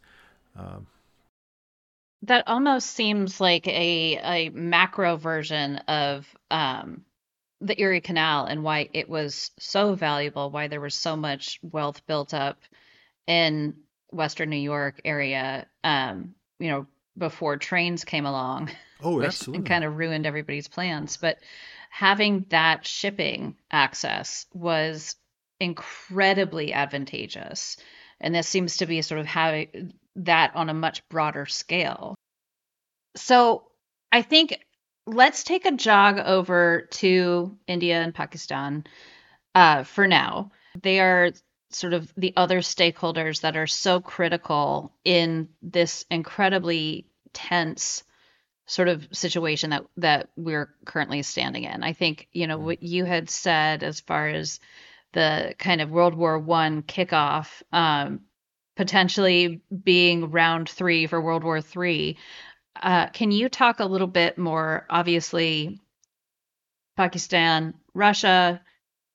Um, that almost seems like a a macro version of um, the Erie Canal and why it was so valuable, why there was so much wealth built up in Western New York area, um, you know, before trains came along. Oh, which absolutely. kind of ruined everybody's plans. But having that shipping access was incredibly advantageous. And this seems to be sort of having that on a much broader scale. So I think let's take a jog over to India and Pakistan uh, for now. They are sort of the other stakeholders that are so critical in this incredibly tense sort of situation that that we're currently standing in. I think you know what you had said as far as the kind of World War One kickoff, um, potentially being round three for World War Three. Uh, can you talk a little bit more? Obviously, Pakistan, Russia,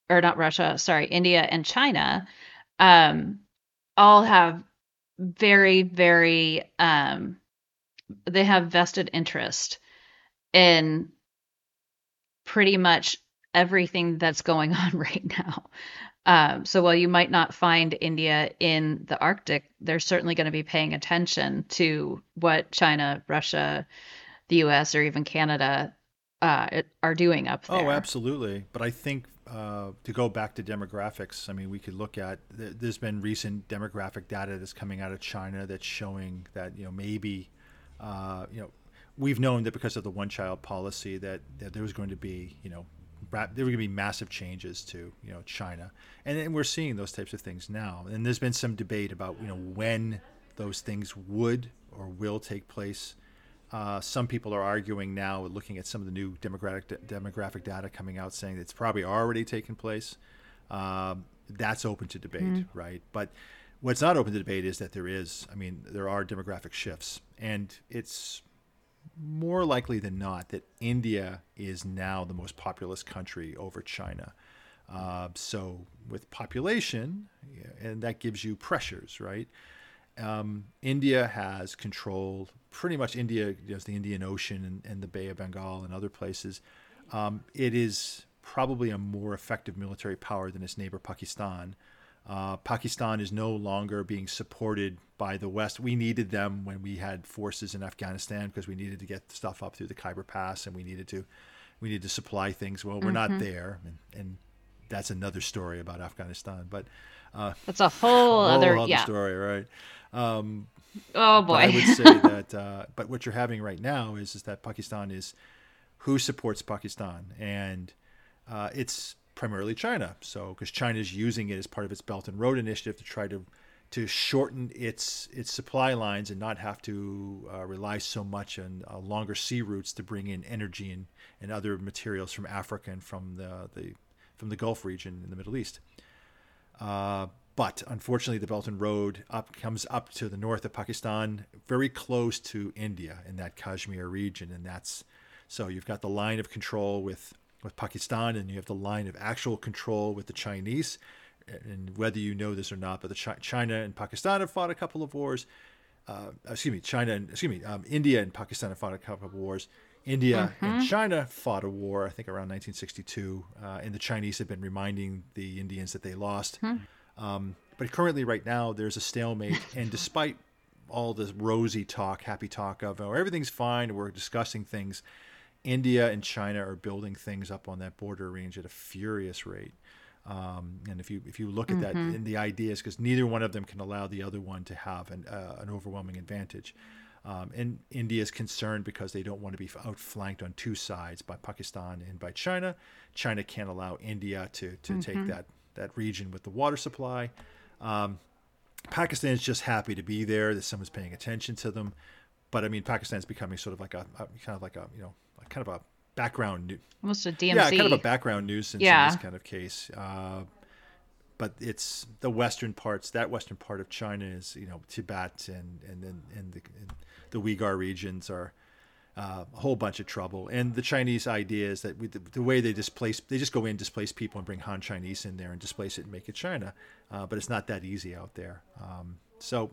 or not Russia, sorry, India and China um, all have very, very, um, they have vested interest in pretty much everything that's going <laughs> on right now. Um, so while you might not find India in the Arctic, they're certainly going to be paying attention to what China, Russia, the U.S., or even Canada uh, are doing up oh, there. Oh, absolutely. But I think uh, to go back to demographics, I mean, we could look at there's been recent demographic data that's coming out of China that's showing that you know maybe uh, you know we've known that because of the one-child policy that, that there was going to be you know there were going to be massive changes to you know China, and, and we're seeing those types of things now. And there's been some debate about you know when those things would or will take place. Uh, some people are arguing now, looking at some of the new demographic demographic data coming out, saying it's probably already taken place. Um, that's open to debate, mm. right? But what's not open to debate is that there is, I mean, there are demographic shifts, and it's more likely than not that India is now the most populous country over China. Uh, so with population, and that gives you pressures, right? Um, India has control pretty much India, has the Indian Ocean and, and, the Bay of Bengal and other places. Um, it is probably a more effective military power than its neighbor Pakistan. Uh, Pakistan is no longer being supported by the West. We needed them when we had forces in Afghanistan because we needed to get stuff up through the Khyber Pass and we needed to we needed to supply things. Well, we're mm-hmm. not there, and, and, that's another story about Afghanistan. But uh, that's a whole, <laughs> whole other, other yeah. story, right? Um, oh boy! I would say <laughs> that. Uh, but what you're having right now is is that Pakistan is who supports Pakistan, and uh, it's primarily China. So because China is using it as part of its Belt and Road Initiative to try to to shorten its its supply lines and not have to uh, rely so much on uh, longer sea routes to bring in energy and, and other materials from Africa and from the, the from the Gulf region in the Middle East. Uh, but unfortunately, the Belt and Road up comes up to the north of Pakistan, very close to India in that Kashmir region, and that's so you've got the line of control with with Pakistan, and you have the line of actual control with the Chinese. And whether you know this or not, but the Chi- China and Pakistan have fought a couple of wars. Uh, excuse me, China and excuse me, um, India and Pakistan have fought a couple of wars. India mm-hmm. and China fought a war, I think around 1962, uh, and the Chinese have been reminding the Indians that they lost. Mm-hmm. Um, but currently, right now, there's a stalemate, <laughs> and despite all this rosy talk, happy talk of oh, everything's fine, we're discussing things, India and China are building things up on that border range at a furious rate. Um, and if you if you look at mm-hmm. that in the ideas, because neither one of them can allow the other one to have an, uh, an overwhelming advantage. Um, and India is concerned because they don't want to be outflanked on two sides by Pakistan and by China. China can't allow India to, to mm-hmm. take that, that region with the water supply. Um, Pakistan is just happy to be there, that someone's paying attention to them. But I mean, Pakistan is becoming sort of like a, a kind of like a, you know, kind of a background, almost a DMZ. Yeah, kind of a background nuisance yeah. in this kind of case. Uh, but it's the western parts. That western part of China is, you know, Tibet and and and, and the and the Uyghur regions are uh, a whole bunch of trouble. And the Chinese idea is that the, the, way they displace, they just go in, displace people, and bring Han Chinese in there and displace it and make it China. Uh, but it's not that easy out there. Um, so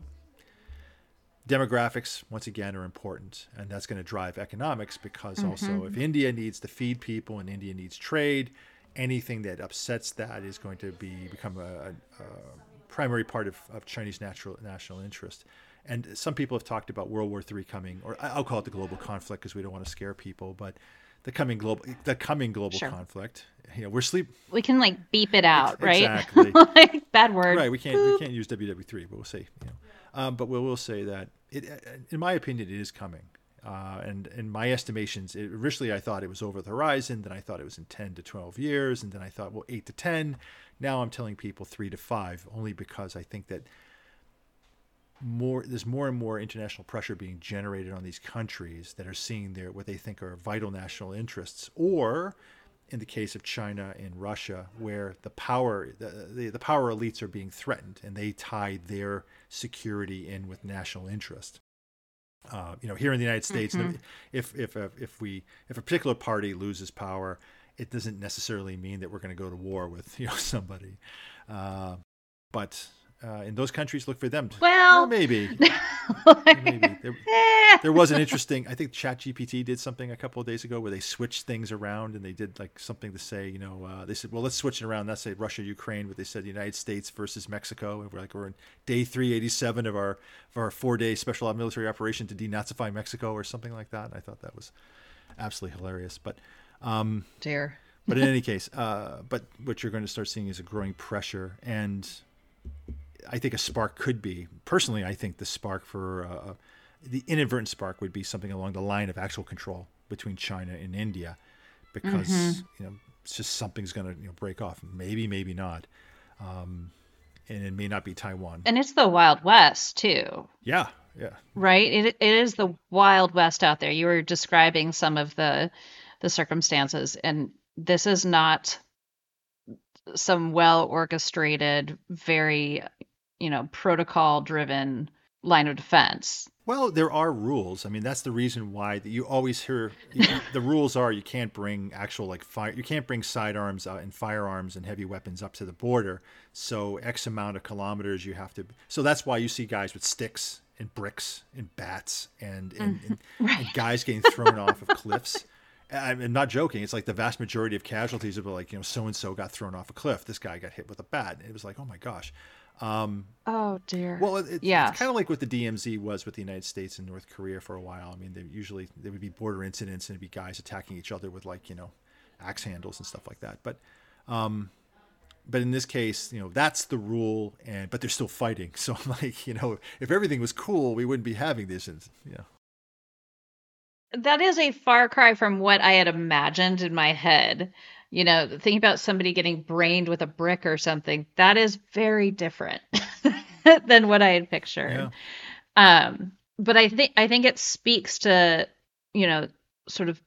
demographics once again are important and that's going to drive economics because mm-hmm. also if india needs to feed people and india needs trade anything that upsets that is going to be become a, a primary part of, of chinese natural national interest. And some people have talked about world war iii coming or i'll call it the global conflict because we don't want to scare people but the coming global the coming global sure. conflict you know we're sleep we can like beep it out right? <laughs> exactly. Like bad word. Right we can't we can't use ww3 but we'll say you know um, but we will say that it, in my opinion, it is coming. Uh, and in my estimations, it, originally I thought it was over the horizon. Then I thought it was in 10 to 12 years. And then I thought, well, 8 to 10. Now I'm telling people 3 to 5, only because I think that more there's more and more international pressure being generated on these countries that are seeing their what they think are vital national interests or in the case of China and Russia, where the power the, the, the, power elites are being threatened, and they tie their security in with national interest. Uh, you know, here in the United States, mm-hmm. if if if we if a particular party loses power, it doesn't necessarily mean that we're going to go to war with <laughs> you know somebody. Uh, but uh, in those countries, look for them. Well, maybe. <laughs> maybe. There, <laughs> there, was an interesting. I think ChatGPT did something a couple of days ago where they switched things around and they did like something to say, you know, uh, they said, well, let's switch it around. Let's say Russia, Ukraine, but they said the United States versus Mexico, and we're like we're in day 387 of our of our four day special military operation to denazify Mexico or something like that. And I thought that was absolutely hilarious. But um, dear. but in any case, uh, but what you're going to start seeing is a growing pressure and I think a spark could be personally. I think the spark for uh, the inadvertent spark would be something along the line of actual control between China and India, because mm-hmm. you know it's just something's going to you know break off. Maybe, maybe not, um, and it may not be Taiwan. And it's the Wild West too. Yeah, yeah. Right. It it is the Wild West out there. You were describing some of the the circumstances, and this is not some well orchestrated, very you know, protocol driven line of defense. Well, there are rules. I mean, that's the reason why that you always hear you, the rules are you can't bring actual like fire, you can't bring sidearms uh, and firearms and heavy weapons up to the border. So X amount of kilometers you have to. So that's why you see guys with sticks and bricks and bats and and, and, <laughs> right. and guys getting thrown off of cliffs. <laughs> I'm not joking. It's like the vast majority of casualties are like, you know, so and so got thrown off a cliff. This guy got hit with a bat. And It was like, oh my gosh. Um, oh dear. Well, it, yeah. it's kind of like what the DMZ was with the United States and North Korea for a while. I mean, they usually there would be border incidents and it'd be guys attacking each other with like you know axe handles and stuff like that. But um, but in this case, you know that's the rule, and but they're still fighting. <laughs> So I'm like you know, if everything was cool, we wouldn't be having this. And you know. That is a far cry from what I had imagined in my head you know, think about somebody getting brained with a brick or something. That is very different <laughs> than what I had pictured. Yeah. Um, but I think I think it speaks to, you know, sort of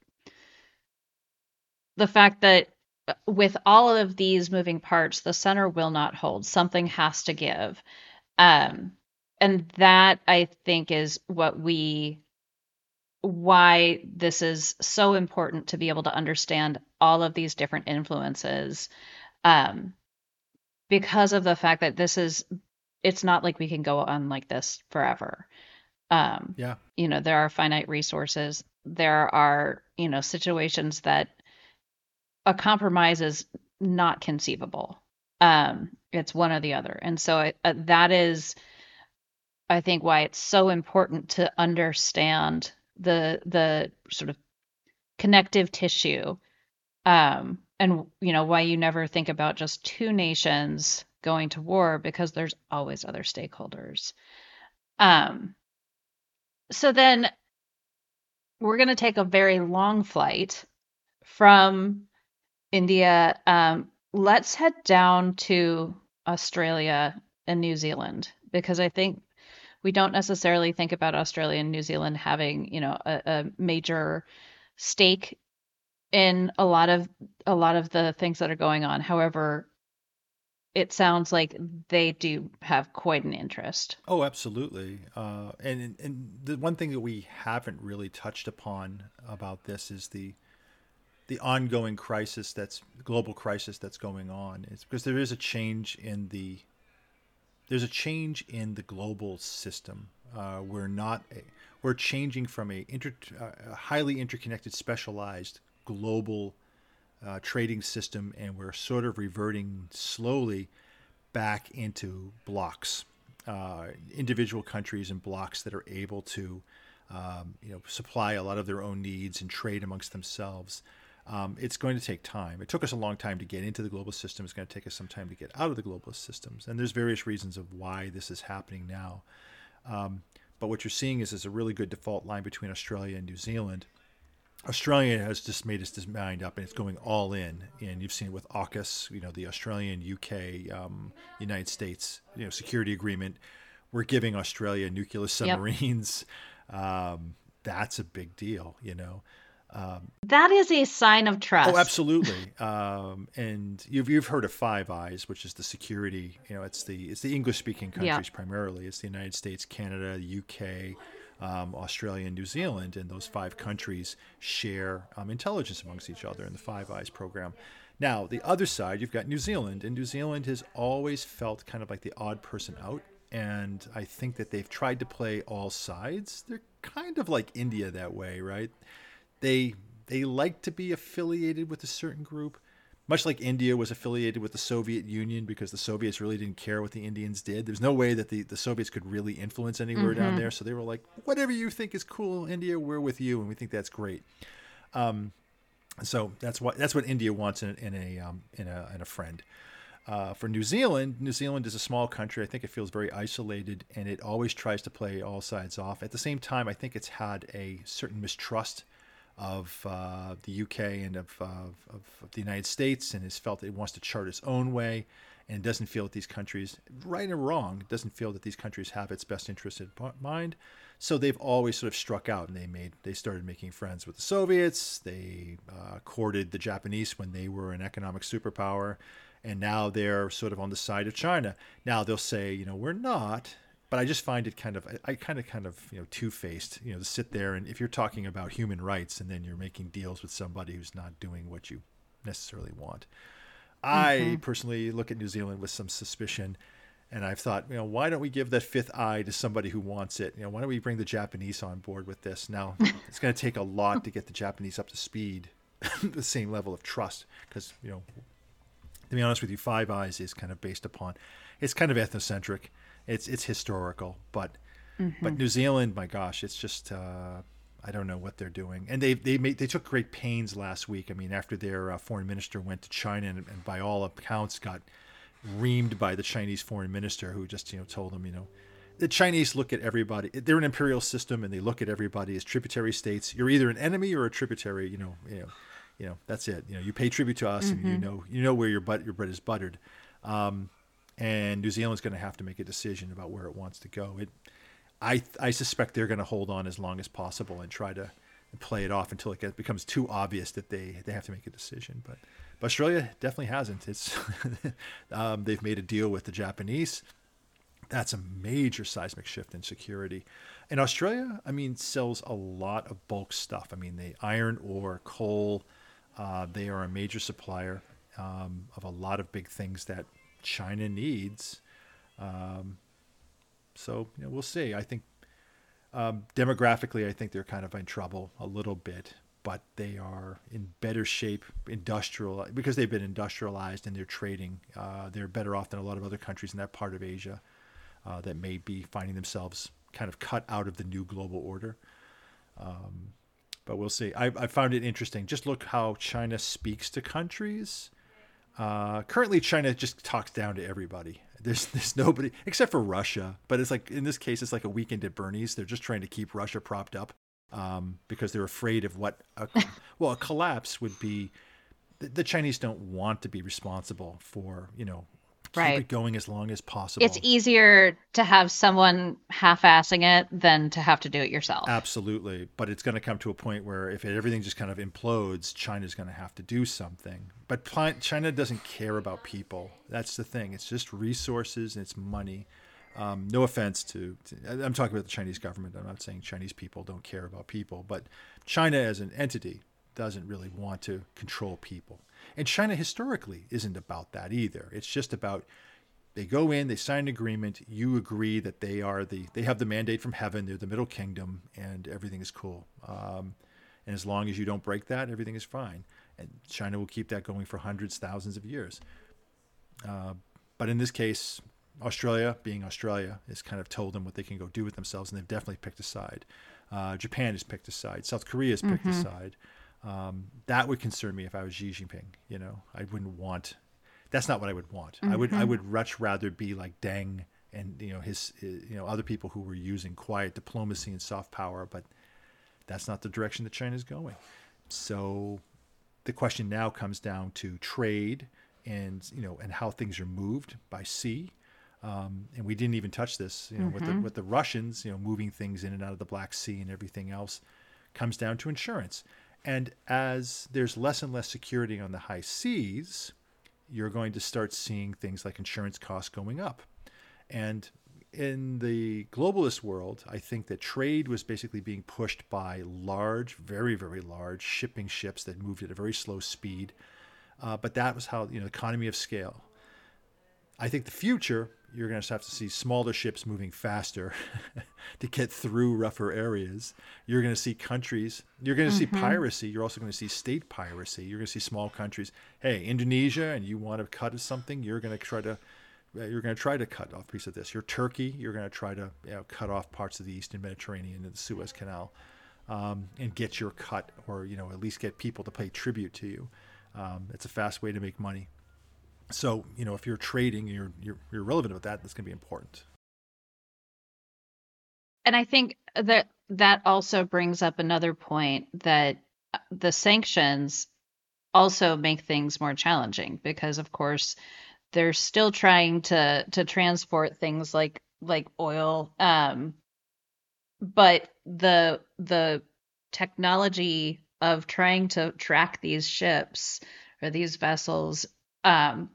the fact that uh, with all of these moving parts, the center will not hold. Something has to give. Um, and that I think is what we why this is so important to be able to understand all of these different influences um, because of the fact that this is it's not like we can go on like this forever. Um, yeah. you know there are finite resources. There are you know situations that a compromise is not conceivable. Um, it's one or the other. And so it, uh, that is i think why it's so important to understand the the sort of connective tissue um, and you know why you never think about just two nations going to war because there's always other stakeholders. Um, so then we're going to take a very long flight from india. Um, let's head down to australia and new zealand because i think we don't necessarily think about australia and new zealand having you know a, a major stake in a lot of a lot of the things that are going on. However, it sounds like they do have quite an interest. Oh, absolutely. Uh, and and the one thing that we haven't really touched upon about this is the the ongoing crisis that's global crisis that's going on. It's because there is a change in the there's a change in the global system. Uh, we're not a, we're changing from a, inter, uh, a highly interconnected, specialized global uh, trading system, and we're sort of reverting slowly back into blocks, uh, individual countries and blocks that are able to, um, you know, supply a lot of their own needs and trade amongst themselves. Um, it's going to take time. It took us a long time to get into the global system. It's going to take us some time to get out of the globalist systems. And there's various reasons of why this is happening now. Um, but what you're seeing is, is a really good default line between Australia and New Zealand. Australia has just made its mind up and it's going all in. And you've seen it with AUKUS, you know, the Australian, UK, um, United States, you know, security agreement. We're giving Australia nuclear submarines. Yep. <laughs> Um, that's a big deal, you know. Um, that is a sign of trust. Oh, absolutely. <laughs> um, and you've you've heard of Five Eyes, which is the security. You know, it's the it's the English speaking countries yeah. primarily. It's the United States, Canada, UK, um, Australia, and New Zealand, and those five countries share um, intelligence amongst each other in the Five Eyes program. Now, the other side, you've got New Zealand, and New Zealand has always felt kind of like the odd person out. And I think that they've tried to play all sides. They're kind of like India that way, right? They they like to be affiliated with a certain group, much like India was affiliated with the Soviet Union because the Soviets really didn't care what the Indians did. There's no way that the, the Soviets could really influence anywhere mm-hmm. down there. So they were like, whatever you think is cool, India, we're with you, and we think that's great. Um, so that's what that's what India wants in, in a um, in a in a friend. Uh, for New Zealand, New Zealand is a small country. I think it feels very isolated, and it always tries to play all sides off. At the same time, I think it's had a certain mistrust of uh, the UK and of, uh, of, of, the United States and has felt that it wants to chart its own way and doesn't feel that these countries, right or wrong, doesn't feel that these countries have its best interest in mind. So they've always sort of struck out and they made they started making friends with the Soviets. They uh, courted the Japanese when they were an economic superpower, and now they're sort of on the side of China. Now they'll say, you know, we're not, but I just find it kind of I, kind of kind of you know two faced you know to sit there and if you're talking about human rights and then you're making deals with somebody who's not doing what you necessarily want. Mm-hmm. I personally look at New Zealand with some suspicion, and I've thought you know why don't we give that fifth eye to somebody who wants it? You know why don't we bring the Japanese on board with this? Now <laughs> it's going to take a lot to get the Japanese up to speed, <laughs> the same level of trust because you know to be honest with you, Five Eyes is kind of based upon it's kind of ethnocentric it's it's historical, but mm-hmm. but New Zealand, my gosh, it's just uh, I don't know what they're doing, and they they made they took great pains last week. I mean, after their uh, foreign minister went to China and, and by all accounts got reamed by the Chinese foreign minister, who just you know told them you know the Chinese look at everybody. They're an imperial system, and they look at everybody as tributary states. You're either an enemy or a tributary. You know, you know, you know. That's it. You know, you pay tribute to us, mm-hmm. and you mm-hmm. know, you know where your butt your bread is buttered. Um, and New Zealand's going to have to make a decision about where it wants to go. It, I, I suspect they're going to hold on as long as possible and try to play it off until it becomes too obvious that they, they have to make a decision. But, but Australia definitely hasn't. It's <laughs> um, they've made a deal with the Japanese. That's a major seismic shift in security. And Australia, I mean, sells a lot of bulk stuff. I mean, they iron ore, coal, Uh, they are a major supplier um, of a lot of big things that China needs. Um, so you know, we'll see. I think um, demographically, I think they're kind of in trouble a little bit, but they are in better shape industrial because they've been industrialized and they're trading. Uh, they're better off than a lot of other countries in that part of Asia uh, that may be finding themselves kind of cut out of the new global order. Um, but we'll see. I, I, found it interesting. Just look how China speaks to countries. Uh, currently, China just talks down to everybody. There's <laughs> there's nobody except for Russia. But it's like in this case, it's like a weekend at Bernie's. They're just trying to keep Russia propped up um, because they're afraid of what a, <laughs> well a collapse would be. The, the Chinese don't want to be responsible for you know keep right. it going as long as possible. It's easier to have someone half-assing it than to have to do it yourself. Absolutely, but it's going to come to a point where if everything just kind of implodes, China's going to have to do something. But China doesn't care about people. That's the thing. It's just resources and it's money. Um, no offense to, to, I'm talking about the Chinese government. I'm not saying Chinese people don't care about people, but China as an entity doesn't really want to control people. And China historically isn't about that either. It's just about they go in, they sign an agreement, you agree that they are the they have the mandate from heaven, they're the middle kingdom, and everything is cool. Um, and as long as you don't break that, everything is fine. And China will keep that going for hundreds, thousands of years. Uh, but in this case, Australia, being Australia, has kind of told them what they can go do with themselves, and they've definitely picked a side. Uh, Japan has picked a side. South Korea has picked mm-hmm. a side. Um, that would concern me if I was Xi Jinping. You know, I wouldn't want. That's not what I would want. Mm-hmm. I would. I mm-hmm. would much rather be like Deng and you know his, his, you know other people who were using quiet diplomacy and soft power, but that's not the direction that China is going. So the question now comes down to trade and you know and how things are moved by sea. Um, and we didn't even touch this, you know, mm-hmm. with the mm-hmm. with the Russians, you know, moving things in and out of the Black Sea and everything else, comes down to insurance. And as there's less and less security on the high seas, you're going to start seeing things like insurance costs going up. And in the globalist world, I think that trade was basically being pushed by large, very, very large shipping ships that moved at a very slow speed. Uh, but that was how, you know, economy of scale. I think the future you're going to have to see smaller ships moving faster <laughs> to get through rougher areas. You're going to see countries, you're going to mm-hmm. see piracy. You're also going to see state piracy. You're going to see small countries. Hey, Indonesia, and you want to cut something, you're going to try to. Uh, you're going to try to cut off a piece of this. You're Turkey. You're going to try to you know, cut off parts of the Eastern Mediterranean and the Suez Canal, um, and get your cut, or you know at least get people to pay tribute to you. Um, it's a fast way to make money. So, you know, if you're trading, you're you're, you're relevant with that. That's going to be important. And I think that that also brings up another point that uh, the sanctions also make things more challenging because, of course, they're still trying to to transport things like like oil, um, but the the technology of trying to track these ships or these vessels um,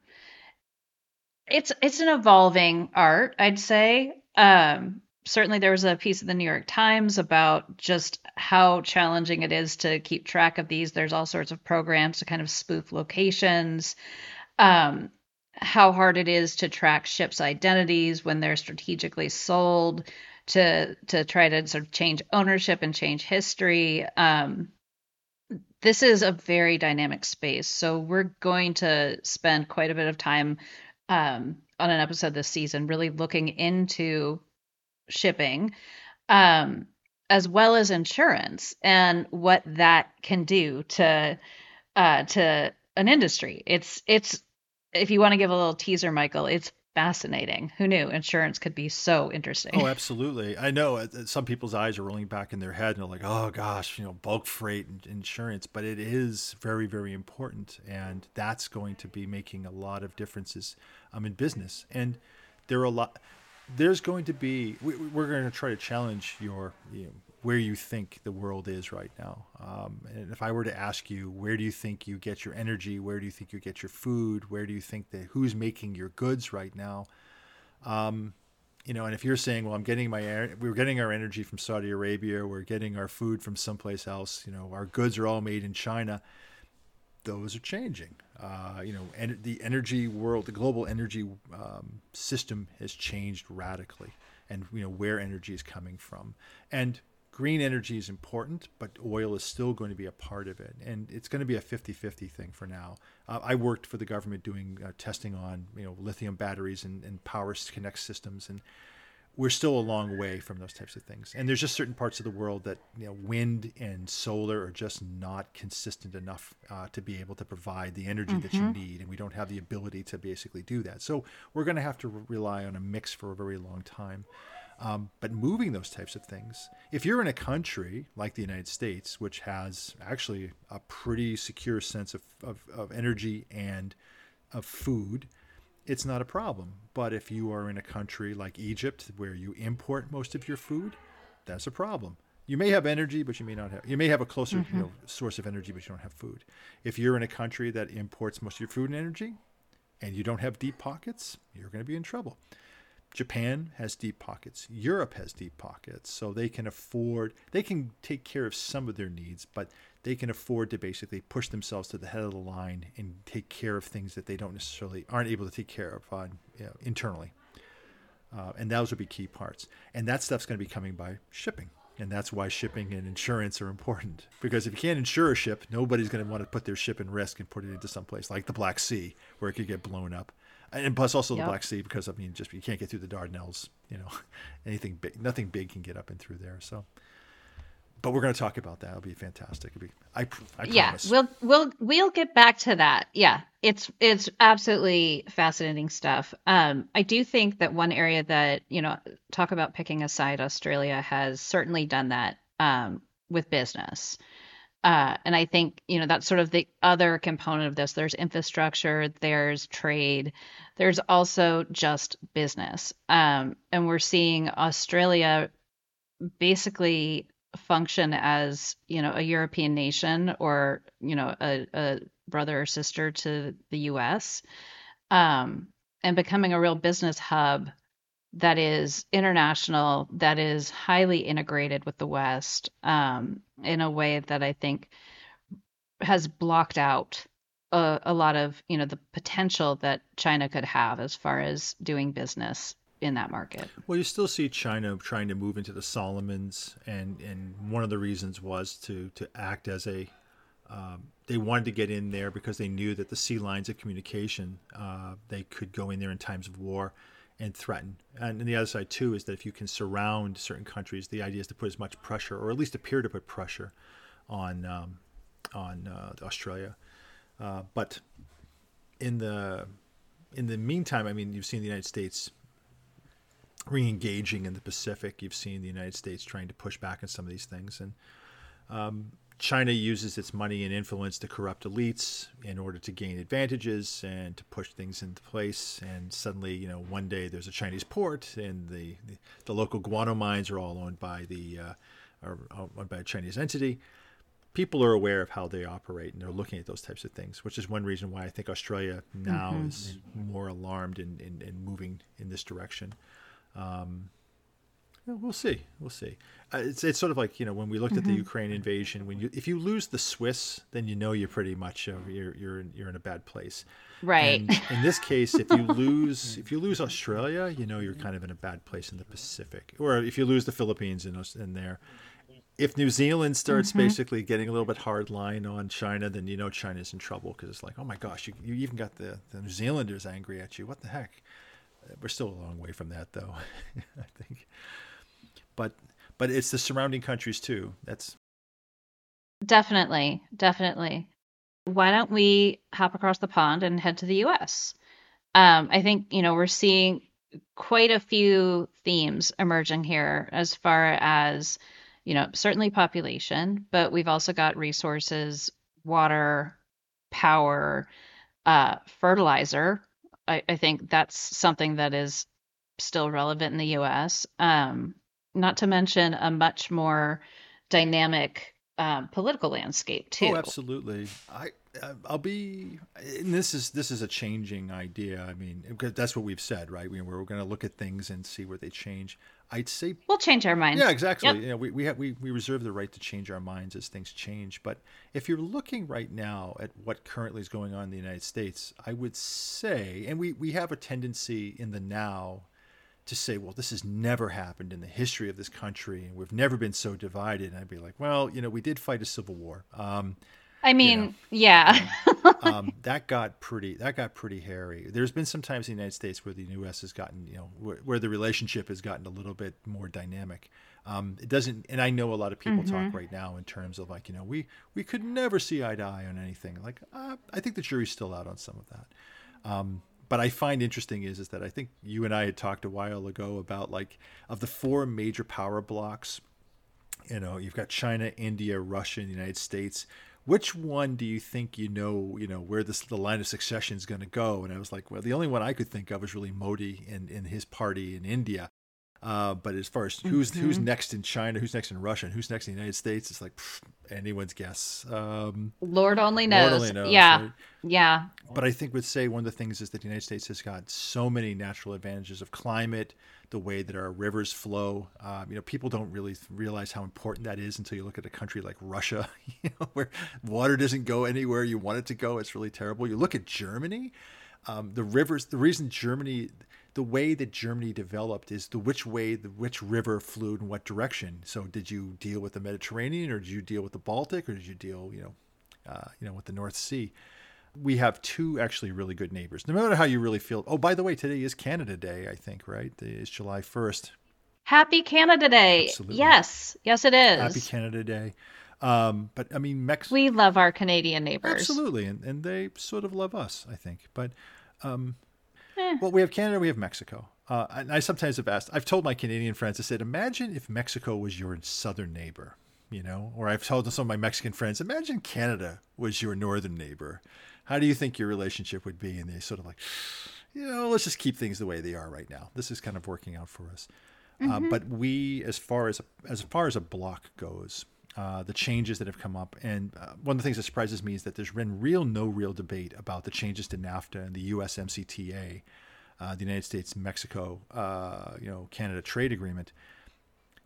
it's it's an evolving art, I'd say. Um, certainly, there was a piece of the New York Times about just how challenging it is to keep track of these. There's all sorts of programs to kind of spoof locations. Um, how hard it is to track ships' identities when they're strategically sold to to try to sort of change ownership and change history. Um, this is a very dynamic space, so we're going to spend quite a bit of time um, on an episode this season, really looking into shipping, um, as well as insurance and what that can do to uh, to an industry. It's it's if you want to give a little teaser, Michael, it's fascinating. Who knew insurance could be so interesting? Oh, absolutely. I know uh, some people's eyes are rolling back in their head and they're like, oh gosh, you know, bulk freight and insurance. But it is very, very important. And that's going to be making a lot of differences um, in business. And there are a lot, there's going to be, we, are going to try to challenge your, you know, where you think the world is right now. Um, and if I were to ask you, where do you think you get your energy? Where do you think you get your food? Where do you think that who's making your goods right now? Um, you know, and if you're saying, well, I'm getting my, we're getting our energy from Saudi Arabia, we're getting our food from someplace else, you know, our goods are all made in China. Those are changing. Uh, you know, and the energy world, the global energy um, system has changed radically, and you know where energy is coming from. And green energy is important, but oil is still going to be a part of it, and it's going to be a 50-50 thing for now. Uh, I worked for the government doing uh, testing on you know lithium batteries and, and power connect systems, and we're still a long way from those types of things. And there's just certain parts of the world that you know, wind and solar are just not consistent enough uh, to be able to provide the energy mm-hmm. that you mm-hmm. need, and we don't have the ability to basically do that. So we're going to have to re- rely on a mix for a very long time. Um, but moving those types of things, if you're in a country like the United States, which has actually a pretty secure sense of, of, of energy and of food, it's not a problem. But if you are in a country like Egypt where you import most of your food, that's a problem. You may have energy, but you may not have. You may have a closer mm-hmm. you know, source of energy, but you don't have food. If you're in a country that imports most of your food and energy, and you don't have deep pockets, you're going to be in trouble. Japan has deep pockets. Europe has deep pockets, so they can afford. They can take care of some of their needs, but they can afford to basically push themselves to the head of the line and take care of things that they don't necessarily aren't able to take care of on, you know, internally. Uh, and those would be key parts. And that stuff's going to be coming by shipping. And that's why shipping and insurance are important. Because if you can't insure a ship, nobody's going to want to put their ship in risk and put it into some place like the Black Sea, where it could get blown up. And plus, also yep. the Black Sea, because I mean, just you can't get through the Dardanelles. You know, <laughs> anything big, nothing big can get up and through there. So, but we're going to talk about that. It'll be fantastic. It'll be, I, I yeah, promise. we'll we'll we'll get back to that. Yeah, it's it's absolutely fascinating stuff. Um, I do think that one area that you know talk about picking a side. Australia has certainly done that um, with business. Uh, and I think you know that's sort of the other component of this. There's infrastructure, there's trade, there's also just business, um, and we're seeing Australia basically function as you know a European nation or you know a, a brother or sister to the U.S. Um, and becoming a real business hub that is international, that is highly integrated with the West um, in a way that I think has blocked out a, a lot of you know the potential that China could have as far as doing business in that market. Well, you still see China trying to move into the Solomons, and and one of the reasons was to to act as a um, they wanted to get in there because they knew that the sea lines of communication uh, they could go in there in times of war and threaten. And, the other side too is that if you can surround certain countries, the idea is to put as much pressure, or at least appear to put pressure, on um, on uh, Australia. Uh, but in the in the meantime, I mean, you've seen the United States re-engaging in the Pacific. You've seen the United States trying to push back on some of these things, and um, China uses its money and influence to corrupt elites in order to gain advantages and to push things into place. And suddenly, you know, one day there's a Chinese port, and the the, the local guano mines are all owned by the uh, are owned by a Chinese entity. People are aware of how they operate, and they're looking at those types of things, which is one reason why I think Australia now mm-hmm. is more alarmed and, and, and moving in this direction. Um, we'll see. We'll see. Uh, it's it's sort of like you know when we looked mm-hmm. at the mm-hmm. Ukraine invasion. When you if you lose the Swiss, then you know you're pretty much uh, you're you're in, you're in a bad place. Right. And in this case, if you <laughs> lose if you lose Australia, you know you're kind of in a bad place in the Pacific. Or if you lose the Philippines in in there. If New Zealand starts mm-hmm. basically getting a little bit hard line on China, then you know China's in trouble because it's like, oh my gosh, you, you even got the, the New Zealanders angry at you. What the heck? We're still a long way from that, though. <laughs> I think, but but it's the surrounding countries too. That's definitely, definitely. Why don't we hop across the pond and head to the U.S.? Um, I think you know we're seeing quite a few themes emerging here as far as you know certainly population, but we've also got resources, water, power, uh, fertilizer, I, I think that's something that is still relevant in the US. Um, not to mention a much more dynamic um, political landscape too. Oh, absolutely. I I'll be. And this is this is a changing idea. I mean, that's what we've said, right? We, we're going to look at things and see where they change. I'd say we'll change our minds. Yeah, exactly. Yep. You know, we we have we, we reserve the right to change our minds as things change. But if you're looking right now at what currently is going on in the United States, I would say, and we we have a tendency in the now to say, well, this has never happened in the history of this country, and we've never been so divided. And I'd be like, well, you know, we did fight a civil war. Um, I mean, you know, yeah. um, <laughs> that got pretty. That got pretty hairy. There's been some times in the United States where the U.S. has gotten, you know, where, where the relationship has gotten a little bit more dynamic. Um, it doesn't, and I know a lot of people mm-hmm. talk right now in terms of like, you know, we we could never see eye to eye on anything. Like, uh, I think the jury's still out on some of that. Um, but I find interesting is is that I think you and I had talked a while ago about like of the four major power blocks. You know, you've got China, India, Russia, and the United States which one do you think you know you know where this the line of succession is going to go? And i was like well the only one i could think of is really modi and in his party in india uh, but as far as who's mm-hmm. who's next in China, who's next in Russia, and who's next in the United States, it's like pff, anyone's guess. Um, Lord only knows. Lord only knows yeah, right? yeah. But I think would say one of the things is that the United States has got so many natural advantages of climate, the way that our rivers flow. Um, you know, people don't really realize how important that is until you look at a country like Russia, <laughs> you know, where water doesn't go anywhere you want it to go. It's really terrible. You look at Germany. Um, the rivers. The reason Germany the way that Germany developed is the which way the which river flew in what direction. So did you deal with the Mediterranean or did you deal with the Baltic or did you deal, you know, uh, you know, with the North Sea? We have two actually really good neighbors. No matter how you really feel. Oh, by the way, today is Canada Day, I think, right? It's July 1st. Happy Canada Day. Absolutely. Yes. Yes, it is. Happy Canada Day. Um, but I mean, Mexico. We love our Canadian neighbors. Absolutely. And, and they sort of love us, I think. But um, Eh. Well, we have Canada, we have Mexico. Uh, and I sometimes have asked, I've told my Canadian friends, I said, imagine if Mexico was your southern neighbor, you know? Or I've told some of my Mexican friends, imagine Canada was your northern neighbor. How do you think your relationship would be? And they sort of like, you know, let's just keep things the way they are right now. This is kind of working out for us. Uh, mm-hmm. Uh, but we, as far as as far as a block goes, uh, the changes that have come up. And uh, one of the things that surprises me is that there's been real, no real debate about the changes to NAFTA and the USMCTA, uh, the United States Mexico, uh, you know, Canada trade agreement.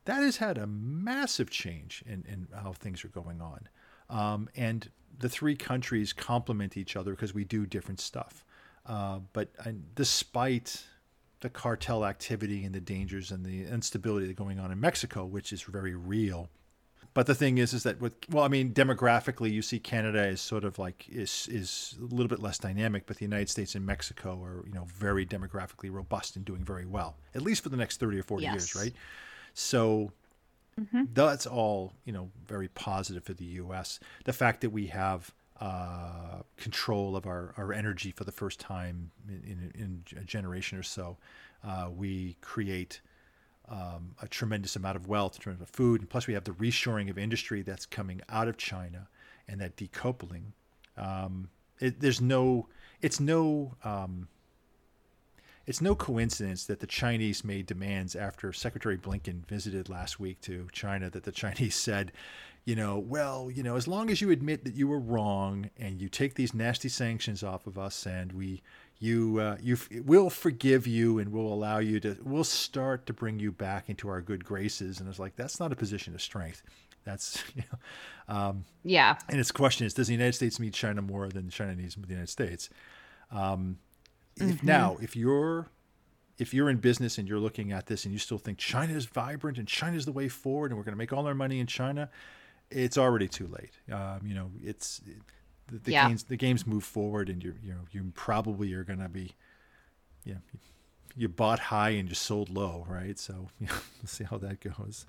That has had a massive change in, in how things are going on. Um, and the three countries complement each other because we do different stuff. Uh, but despite the cartel activity and the dangers and the instability that's going on in Mexico, which is very real, but the thing is, is that with well, I mean, demographically, you see Canada is sort of like is is a little bit less dynamic, but the United States and Mexico are you know very demographically robust and doing very well, at least for the next thirty or forty yes. years, right? So mm-hmm. that's all you know very positive for the U.S. The fact that we have uh, control of our, our energy for the first time in, in, in a generation or so, uh, we create um, a tremendous amount of wealth in terms of food. And plus, we have the reshoring of industry that's coming out of China and that decoupling. Um, it, there's no, it's no, um, it's no coincidence that the Chinese made demands after Secretary Blinken visited last week to China that the Chinese <laughs> said, you know, well, you know, as long as you admit that you were wrong and you take these nasty sanctions off of us and we you uh, you we'll forgive you and we'll allow you to we'll start to bring you back into our good graces. And it's like that's not a position of strength. That's <laughs> you know, um, yeah. and its question is does the united states need china more than china needs the united states? Um, mm-hmm. if now if you're if you're in business and you're looking at this and you still think china is vibrant and china is the way forward and we're going to make all our money in china it's already too late. Um, you know it's it, the, the yeah. games the games move forward, and you you know you probably are going to be, yeah, you, you bought high and you sold low, right? So <laughs> know, we'll see how that goes.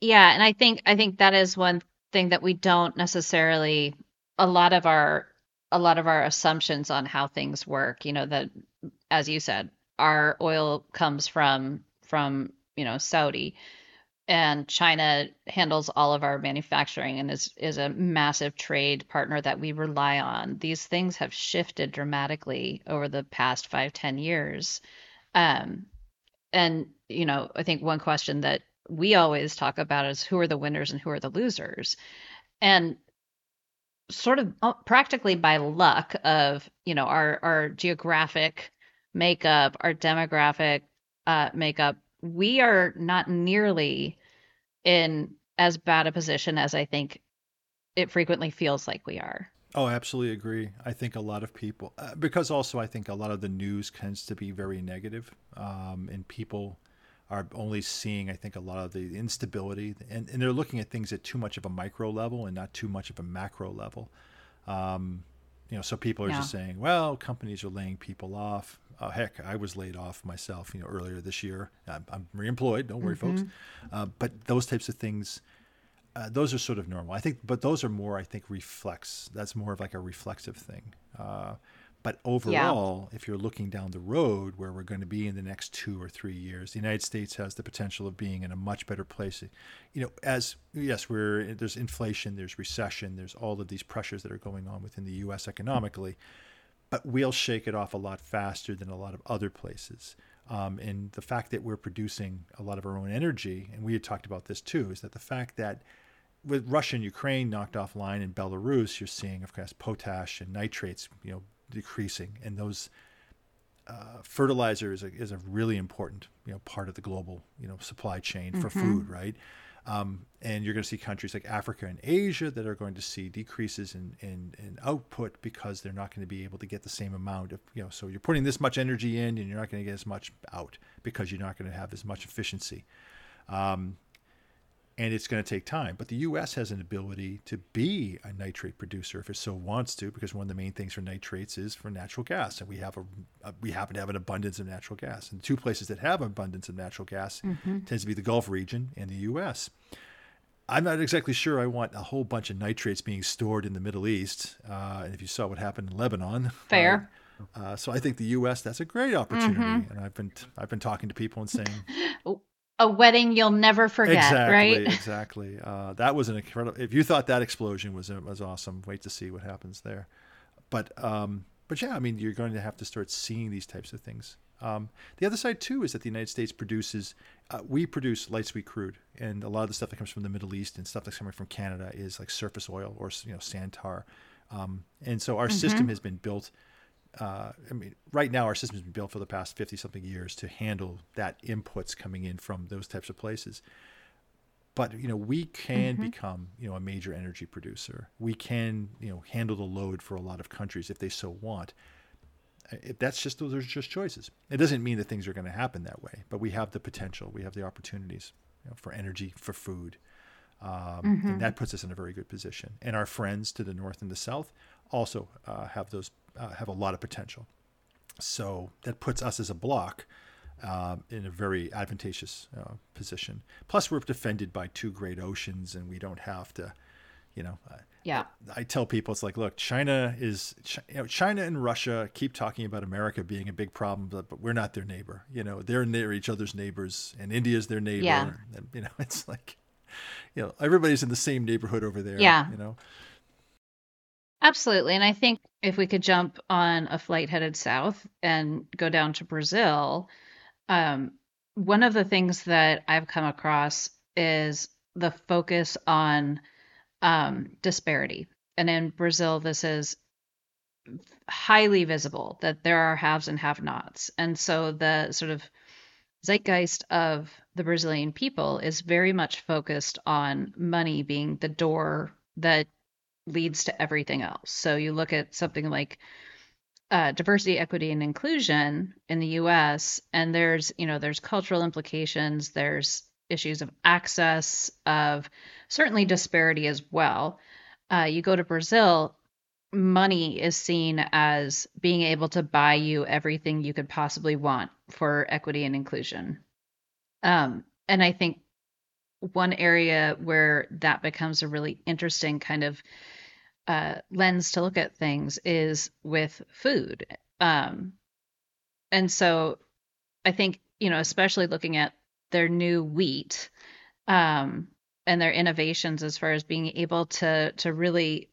Yeah, and I think I think that is one thing that we don't necessarily a lot of our a lot of our assumptions on how things work, you know, that as you said, our oil comes from from, you know, Saudi and China handles all of our manufacturing and is is a massive trade partner that we rely on. These things have shifted dramatically over the past five ten years. Um, and you know, I think one question that we always talk about is who are the winners and who are the losers. And sort of uh, practically by luck of, you know, our our geographic makeup, our demographic uh, makeup, we are not nearly in as bad a position as I think it frequently feels like we are. Oh, absolutely agree. I think a lot of people, uh, because also I think a lot of the news tends to be very negative, um, and people are only seeing, I think, a lot of the instability, and, and they're looking at things at too much of a micro level and not too much of a macro level. Um, you know, so people are yeah. just saying, well, companies are laying people off. Uh, heck, I was laid off myself, you know, earlier this year. I'm, I'm reemployed. Don't worry, mm-hmm. folks. Uh, but those types of things uh, those are sort of normal. I think, but those are more, I think, reflex. That's more of like a reflexive thing. Uh, but overall, yeah. if you're looking down the road where we're going to be in the next two or three years, the United States has the potential of being in a much better place. You know, as yes, we're there's inflation, there's recession, there's all of these pressures that are going on within the U.S. economically, but we'll shake it off a lot faster than a lot of other places. Um, and the fact that we're producing a lot of our own energy, and we had talked about this too, is that the fact that with Russia and Ukraine knocked offline in Belarus, you're seeing, of course, potash and nitrates, you know, decreasing, and those uh, fertilizer is a, is a really important, you know, part of the global, you know, supply chain for mm-hmm. food, right? Um, and you're going to see countries like Africa and Asia that are going to see decreases in, in, in, output because they're not going to be able to get the same amount of, you know, so you're putting this much energy in and you're not going to get as much out because you're not going to have as much efficiency. Um, and it's going to take time. But the U.S. has an ability to be a nitrate producer if it so wants to, because one of the main things for nitrates is for natural gas, and we have a, a we happen to have an abundance of natural gas. And two places that have abundance of natural gas mm-hmm. tends to be the Gulf region and the U.S. I'm not exactly sure I want a whole bunch of nitrates being stored in the Middle East. Uh, and if you saw what happened in Lebanon, <laughs> fair. Uh, uh, so I think the U.S. that's a great opportunity, mm-hmm. and I've been I've been talking to people and saying, <laughs> oh, a wedding you'll never forget, exactly, right? <laughs> Exactly. Uh, that was an incredible. If you thought that explosion was was awesome, wait to see what happens there. But um, but yeah, I mean, you're going to have to start seeing these types of things. Um, the other side too is that the United States produces. Uh, we produce light sweet crude, and a lot of the stuff that comes from the Middle East and stuff that's coming from Canada is like surface oil or you know sand tar. Um, and so our mm-hmm. system has been built uh, I mean, right now our system has been built for the past 50 something years to handle that inputs coming in from those types of places. But, you know, we can mm-hmm. become, you know, a major energy producer. We can, you know, handle the load for a lot of countries if they so want. If that's just, those are just choices. It doesn't mean that things are going to happen that way, but we have the potential, we have the opportunities you know, for energy, for food. Um, mm-hmm. And that puts us in a very good position. And our friends to the north and the south also uh, have those uh, have a lot of potential. So that puts us as a block uh, in a very advantageous uh, position. Plus, we're defended by two great oceans, and we don't have to, you know. Yeah. I, I tell people it's like, look, China is, you know, China and Russia keep talking about America being a big problem, but, but we're not their neighbor. You know, they're near each other's neighbors, and India's their neighbor. Yeah. And, you know, <laughs> it's like, you know, everybody's in the same neighborhood over there. Yeah. You know. Absolutely. And I think if we could jump on a flight headed south and go down to Brazil, um, one of the things that I've come across is the focus on um, disparity. And in Brazil, this is highly visible that there are haves and have nots. And so the sort of zeitgeist of the Brazilian people is very much focused on money being the door that leads to everything else. So you look at something like uh, diversity, equity, and inclusion in the U.S., and there's you know there's cultural implications, there's issues of access, of certainly disparity as well. Uh, you go to Brazil, money is seen as being able to buy you everything you could possibly want for equity and inclusion. Um, and I think one area where that becomes a really interesting kind of uh, lens to look at things is with food. Um, and so I think, you know, especially looking at their new wheat um, and their innovations as far as being able to to really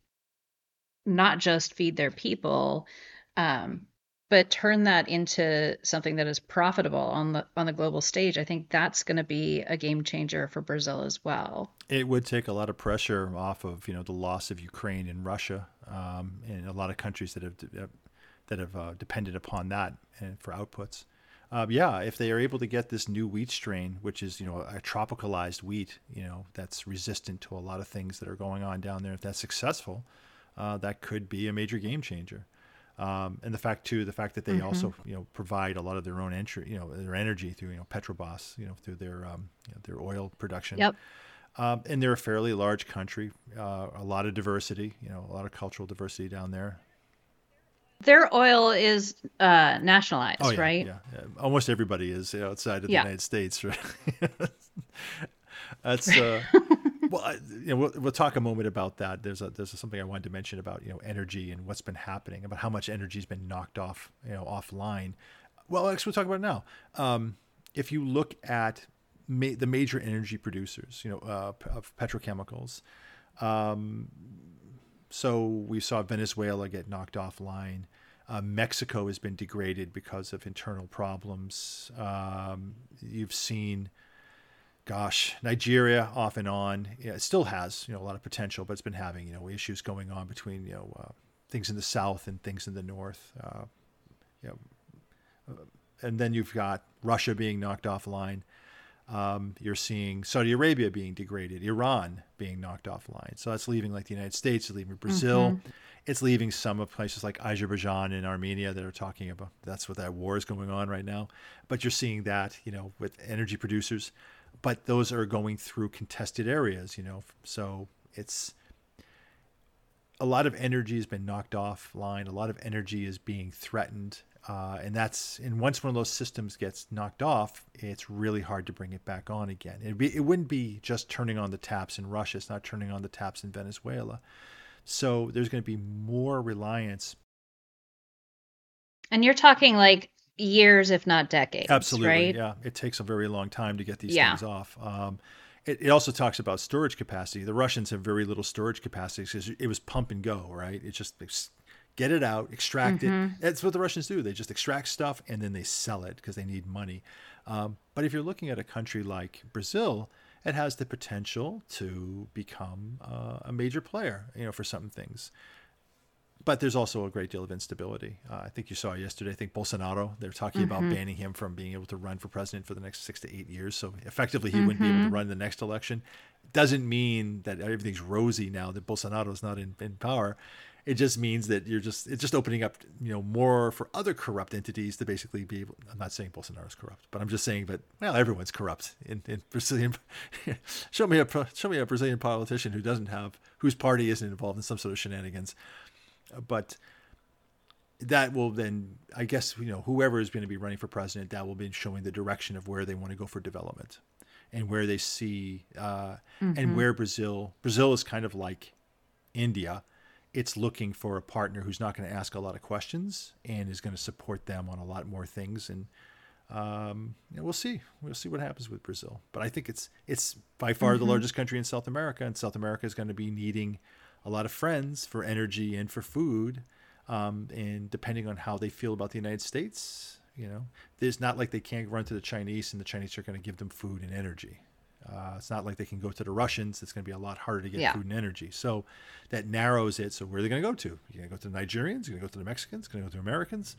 not just feed their people, um, but turn that into something that is profitable on the on the global stage i think that's going to be a game changer for brazil as well it would take a lot of pressure off of you know the loss of ukraine and russia um, and a lot of countries that have that have uh, depended upon that for outputs uh, yeah, if they are able to get this new wheat strain, which is you know a tropicalized wheat, you know that's resistant to a lot of things that are going on down there, if that's successful, uh, that could be a major game changer. Um, and the fact too, the fact that they mm-hmm. also you know provide a lot of their own entry, you know, their energy through you know Petrobras, you know, through their um, you know, their oil production. Yep. Um, and they're a fairly large country, uh, a lot of diversity, you know, a lot of cultural diversity down there. Their oil is uh, nationalized, oh, yeah, right? Yeah, yeah, almost everybody is outside of the yeah. United States, <laughs> right? That's <laughs> uh, well, you know, we'll, we'll, talk a moment about that. There's a, there's something I wanted to mention about you know energy and what's been happening, about how much energy's been knocked off, you know, offline. Well, actually, we'll talk about it now. Um, if you look at ma- the major energy producers, you know, uh, of petrochemicals, um, so we saw Venezuela get knocked offline. Uh, Mexico has been degraded because of internal problems. Um, you've seen, gosh, Nigeria off and on. Yeah, it still has you know a lot of potential, but it's been having you know issues going on between you know uh, things in the south and things in the north. Uh, you know, uh, and then you've got Russia being knocked offline. Um, you're seeing Saudi Arabia being degraded, Iran being knocked offline. So that's leaving like the United States, it's leaving Brazil. Mm-hmm. It's leaving some of places like Azerbaijan and Armenia that are talking about that's what that war is going on right now. But you're seeing that, you know, with energy producers, but those are going through contested areas, you know. So it's a lot of energy has been knocked offline. A lot of energy is being threatened uh, and that's and once one of those systems gets knocked off, it's really hard to bring it back on again. It'd be, it wouldn't be just turning on the taps in Russia; it's not turning on the taps in Venezuela. So there's going to be more reliance. And you're talking like years, if not decades. Absolutely, right? yeah. It takes a very long time to get these yeah. things off. Um, it, it, also talks about storage capacity. The Russians have very little storage capacity because it was pump and go, right? It just get it out, extract mm-hmm. it. That's what the Russians do. They just extract stuff and then they sell it because they need money. Um, but if you're looking at a country like Brazil, it has the potential to become uh, a major player, you know, for some things. But there's also a great deal of instability. Uh, I think you saw yesterday. I think Bolsonaro. They're talking mm-hmm. about banning him from being able to run for president for the next six to eight years. So effectively, he mm-hmm. wouldn't be able to mm-hmm. run the next election. Doesn't mean that everything's rosy now that Bolsonaro is not in, in power it just means that you're just it's just opening up you know more for other corrupt entities to basically be able i'm not saying bolsonaro is corrupt but i'm just saying that well everyone's corrupt in, in brazilian <laughs> show me a show me a brazilian politician who doesn't have whose party isn't involved in some sort of shenanigans but that will then i guess you know whoever is going to be running for president that will be showing the direction of where they want to go for development and where they see uh, mm-hmm. and where brazil brazil is kind of like india it's looking for a partner who's not going to ask a lot of questions and is going to support them on a lot more things. And um, we'll see. We'll see what happens with Brazil. But I think it's it's by far mm-hmm. the largest country in South America, and South America is going to be needing a lot of friends for energy and for food. Um, and depending on how they feel about the United States, you know, it's not like they can't run to the Chinese and the Chinese are going to give them food and energy. Uh, it's not like they can go to the Russians. It's going to be a lot harder to get yeah. food and energy. So that narrows it. So where are they going to go to? You're going to go to the Nigerians? You're going to go to the Mexicans? Going to go to Americans?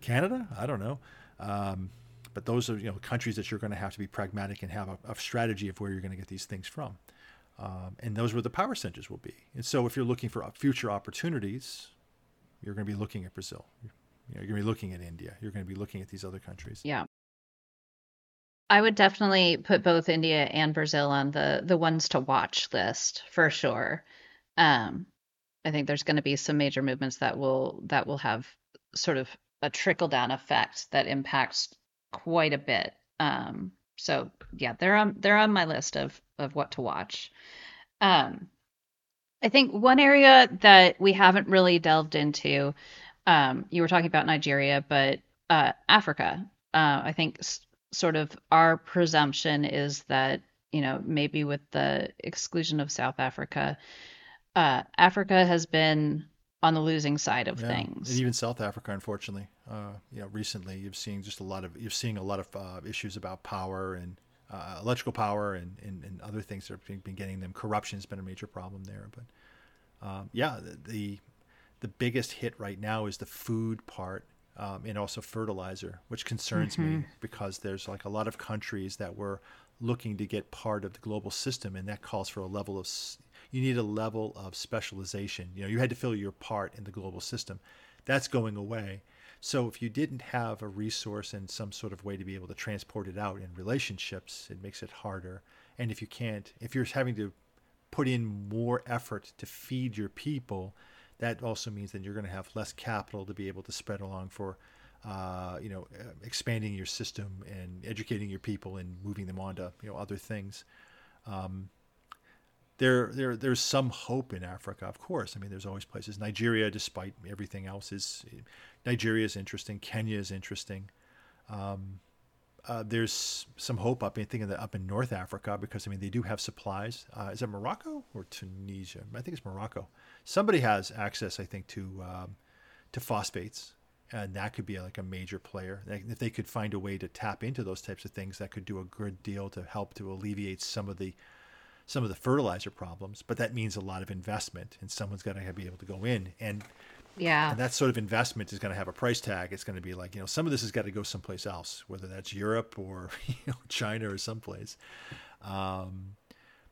Canada? I don't know. Um, but those are you know countries that you're going to have to be pragmatic and have a, a strategy of where you're going to get these things from. Um, and those where the power centers will be. And so if you're looking for future opportunities, you're going to be looking at Brazil. You're going to be looking at India. You're going to be looking at these other countries. Yeah. I would definitely put both India and Brazil on the the ones to watch list for sure. Um, I think there's going to be some major movements that will that will have sort of a trickle down effect that impacts quite a bit. Um, so yeah, they're on they're on my list of of what to watch. Um, I think one area that we haven't really delved into, um, you were talking about Nigeria, but uh, Africa. Uh, I think sort of our presumption is that you know maybe with the exclusion of South Africa, uh, Africa has been on the losing side of yeah. things. And even South Africa, unfortunately, uh, you know, recently you've seen just a lot of you're seeing a lot of uh, issues about power and uh, electrical power and, and, and, other things that have been getting them. Corruption has been a major problem there, but um, yeah, the, the the biggest hit right now is the food part um, and also fertilizer, which concerns mm-hmm. me because there's like a lot of countries that were looking to get part of the global system, and that calls for a level of you need a level of specialization. You know, you had to fill your part in the global system. That's going away. So if you didn't have a resource and some sort of way to be able to transport it out in relationships, it makes it harder. And if you can't, if you're having to put in more effort to feed your people, that also means that you're going to have less capital to be able to spread along for, uh, you know, uh, expanding your system and educating your people and moving them on to you know other things. Um, there, there, there's some hope in Africa, of course. I mean, there's always places. Nigeria, despite everything else, is Nigeria is interesting. Kenya is interesting. Um, uh, there's some hope up in thinking that up in North Africa because I mean they do have supplies. Uh, is it Morocco or Tunisia? I think it's Morocco. Somebody has access, I think, to um, to phosphates, and that could be like a major player. If they could find a way to tap into those types of things, that could do a good deal to help to alleviate some of the some of the fertilizer problems. But that means a lot of investment, and someone's got to be able to go in and yeah. And that sort of investment is going to have a price tag. It's going to be like, you know, some of this has got to go someplace else, whether that's Europe or <laughs> you know, China or someplace. Um,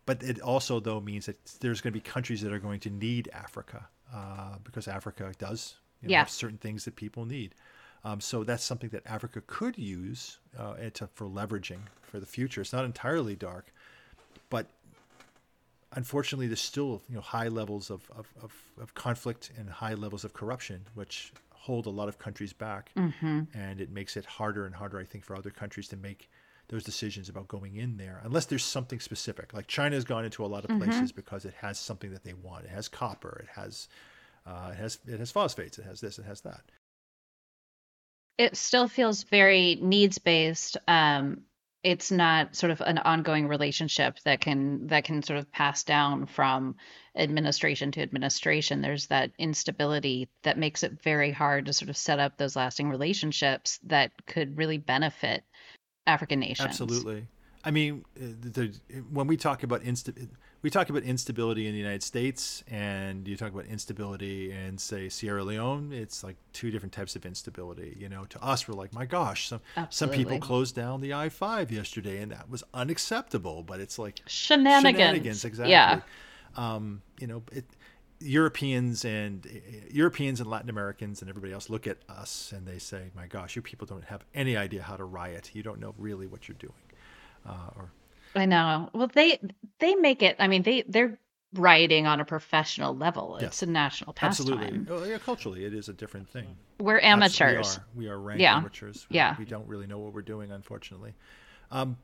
but it also, though, means that there's going to be countries that are going to need Africa uh, because Africa does you know, yeah. have certain things that people need. Um, so that's something that Africa could use uh, to, for leveraging for the future. It's not entirely dark, but unfortunately, there's still you know high levels of, of, of, of, conflict and high levels of corruption, which hold a lot of countries back, mm-hmm. and it makes it harder and harder, I think, for other countries to make those decisions about going in there, unless there's something specific. Like China has gone into a lot of mm-hmm. places because it has something that they want. It has copper. It has uh, it has it has phosphates. It has this. It has that. It still feels very needs based. Um, it's not sort of an ongoing relationship that can that can sort of pass down from administration to administration. There's that instability that makes it very hard to sort of set up those lasting relationships that could really benefit african nations. Absolutely i mean uh, the, when we talk about insta we talk about instability in the United States and you talk about instability in say Sierra Leone, it's like two different types of instability. You know, to us we're like, my gosh, some some people closed down the I five yesterday and that was unacceptable. But it's like shenanigans. Shenanigans, exactly. Yeah. Um, you know, it, Europeans and Europeans and Latin Americans and everybody else look at us and they say, "My gosh, you people don't have any idea how to riot. You don't know really what you're doing." Uh, or I know. Well, they they make it. I mean, they they're writing on a professional level. It's yes. a national pastime. Absolutely. Oh, yeah, culturally, it is a different thing. We're amateurs. we, are. we are ranked yeah. amateurs. We, yeah. We don't really know what we're doing, unfortunately. Um,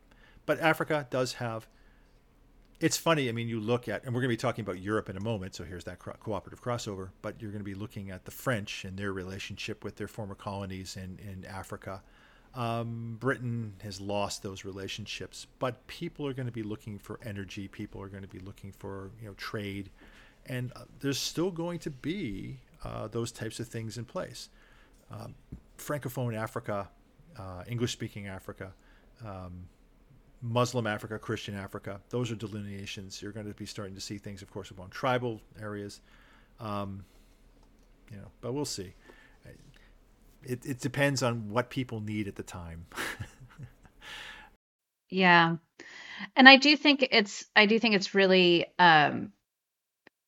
but Africa does have. It's funny. I mean, you look at, and we're going to be talking about Europe in a moment. So here's that cooperative crossover. But you're going to be looking at the French and their relationship with their former colonies in in Africa. Um, Britain has lost those relationships, but people are going to be looking for energy. People are going to be looking for you know trade, and uh, there's still going to be uh, those types of things in place. Um, Francophone Africa, uh, English-speaking Africa, um, Muslim Africa, Christian Africa. Those are delineations. You're going to be starting to see things, of course, among tribal areas. Um, you know, but we'll see it, it depends on what people need at the time. <laughs> yeah. And I do think it's I do think it's really um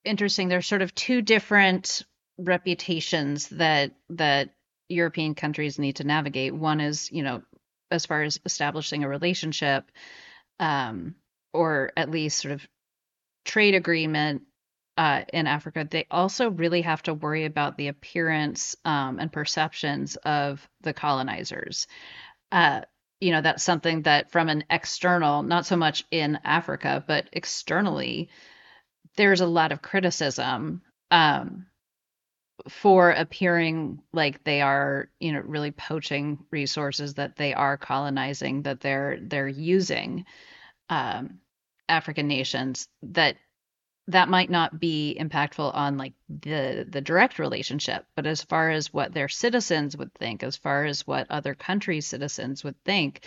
interesting. There's sort of two different reputations that that European countries need to navigate. One is, you know, as far as establishing a relationship, um, or at least sort of trade agreement uh, in Africa, they also really have to worry about the appearance um, and perceptions of the colonizers. Uh, you know, that's something that from an external, not so much in Africa, but externally, there's a lot of criticism um, for appearing like they are, you know, really poaching resources that they are colonizing, that they're they're using um, African nations that that might not be impactful on like the the direct relationship but as far as what their citizens would think as far as what other countries citizens would think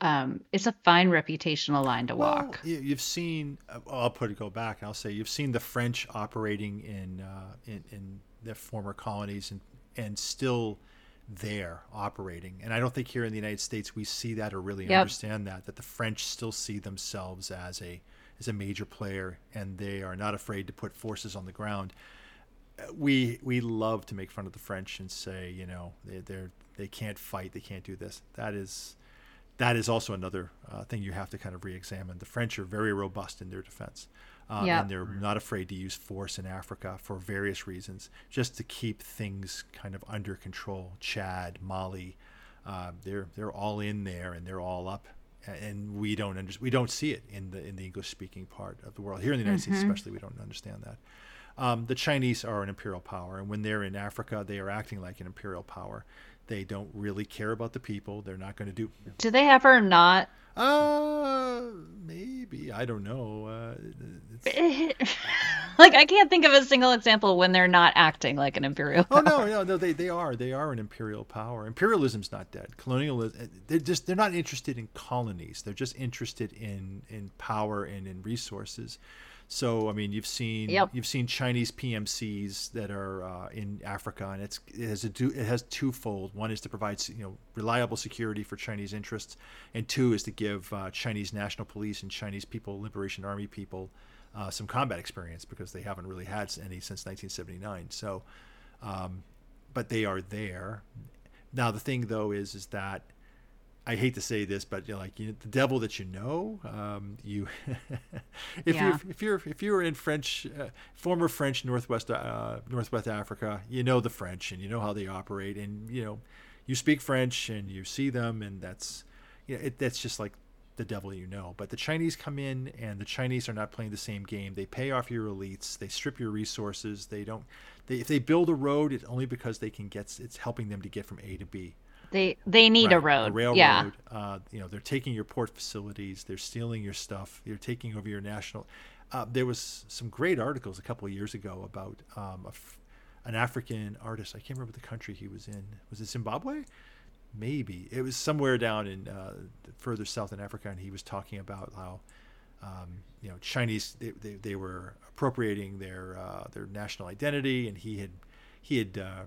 um, it's a fine reputational line to well, walk you've seen uh, i'll put it go back i'll say you've seen the french operating in uh, in, in their former colonies and and still there operating. And I don't think here in the United States we see that or really Yep. understand that that the French still see themselves as a as a major player and they are not afraid to put forces on the ground. Uh, We we love to make fun of the French and say, you know, they they're they can't fight, they can't do this. That is that is also another uh, thing you have to kind of re-examine. The French are very robust in their defense, um, Yeah. and they're not afraid to use force in Africa for various reasons, just to keep things kind of under control. Chad, Mali, uh, they're they're all in there and they're all up, and we don't under, we don't see it in the in the English speaking part of the world. Here in the United States, especially, we don't understand that. Um, the Chinese are an imperial power, and when they're in Africa, they are acting like an imperial power. They don't really care about the people. They're not going to do. Do they ever not? Uh, maybe I don't know. Uh, <laughs> like I can't think of a single example when they're not acting like an imperial. oh no, no, no. They they are they are an imperial power. Imperialism's not dead. Colonialism. They're just they're not interested in colonies. They're just interested in in power and in resources. So I mean, you've seen Yep. you've seen Chinese PMCs that are uh, in Africa, and it's it has a do it has twofold. One is to provide you know reliable security for Chinese interests, and two is to give uh, Chinese national police and Chinese People Liberation Army people uh, some combat experience because they haven't really had any since 1979. So, um, but they are there. Now the thing though is is that I hate to say this, but you know, like you the devil that you know, um, you <laughs> if Yeah. you if you're if you're in French, uh, former French Northwest uh, Northwest Africa, you know the French and you know how they operate, and you know you speak French and you see them, and that's you know, it, that's just like the devil you know. But the Chinese come in, and the Chinese are not playing the same game. They pay off your elites. They strip your resources. They don't. They, if they build a road, it's only because they can get. It's helping them to get from A to B. They they need a Right, road. railroad. yeah. Uh, you know, they're taking your port facilities. They're stealing your stuff. They're taking over your national. Uh, there was some great articles a couple of years ago about um, a an African artist. I can't remember the country he was in. Was it Zimbabwe? Maybe it was somewhere down in uh, further south in Africa, and he was talking about how um, you know Chinese they, they, they were appropriating their uh, their national identity, and he had he had uh,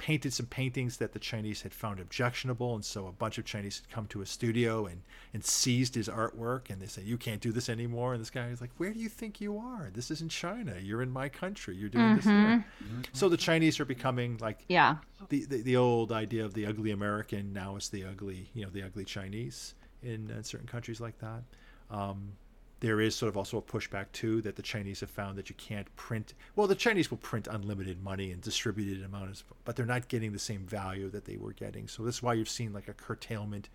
painted some paintings that the Chinese had found objectionable, and so a bunch of Chinese had come to his studio and and seized his artwork, and they said you can't do this anymore. And this guy was like, "Where do you think you are? This isn't China. You're in my country. You're doing this." Here. So the Chinese are becoming like Yeah. the, the the old idea of the ugly American now is the ugly you know the ugly Chinese in, uh certain countries like that. Um, there is sort of also a pushback too that the Chinese have found that you can't print. Well, the Chinese will print unlimited money and distributed amounts, but they're not getting the same value that they were getting. So this is why you've seen like a curtailment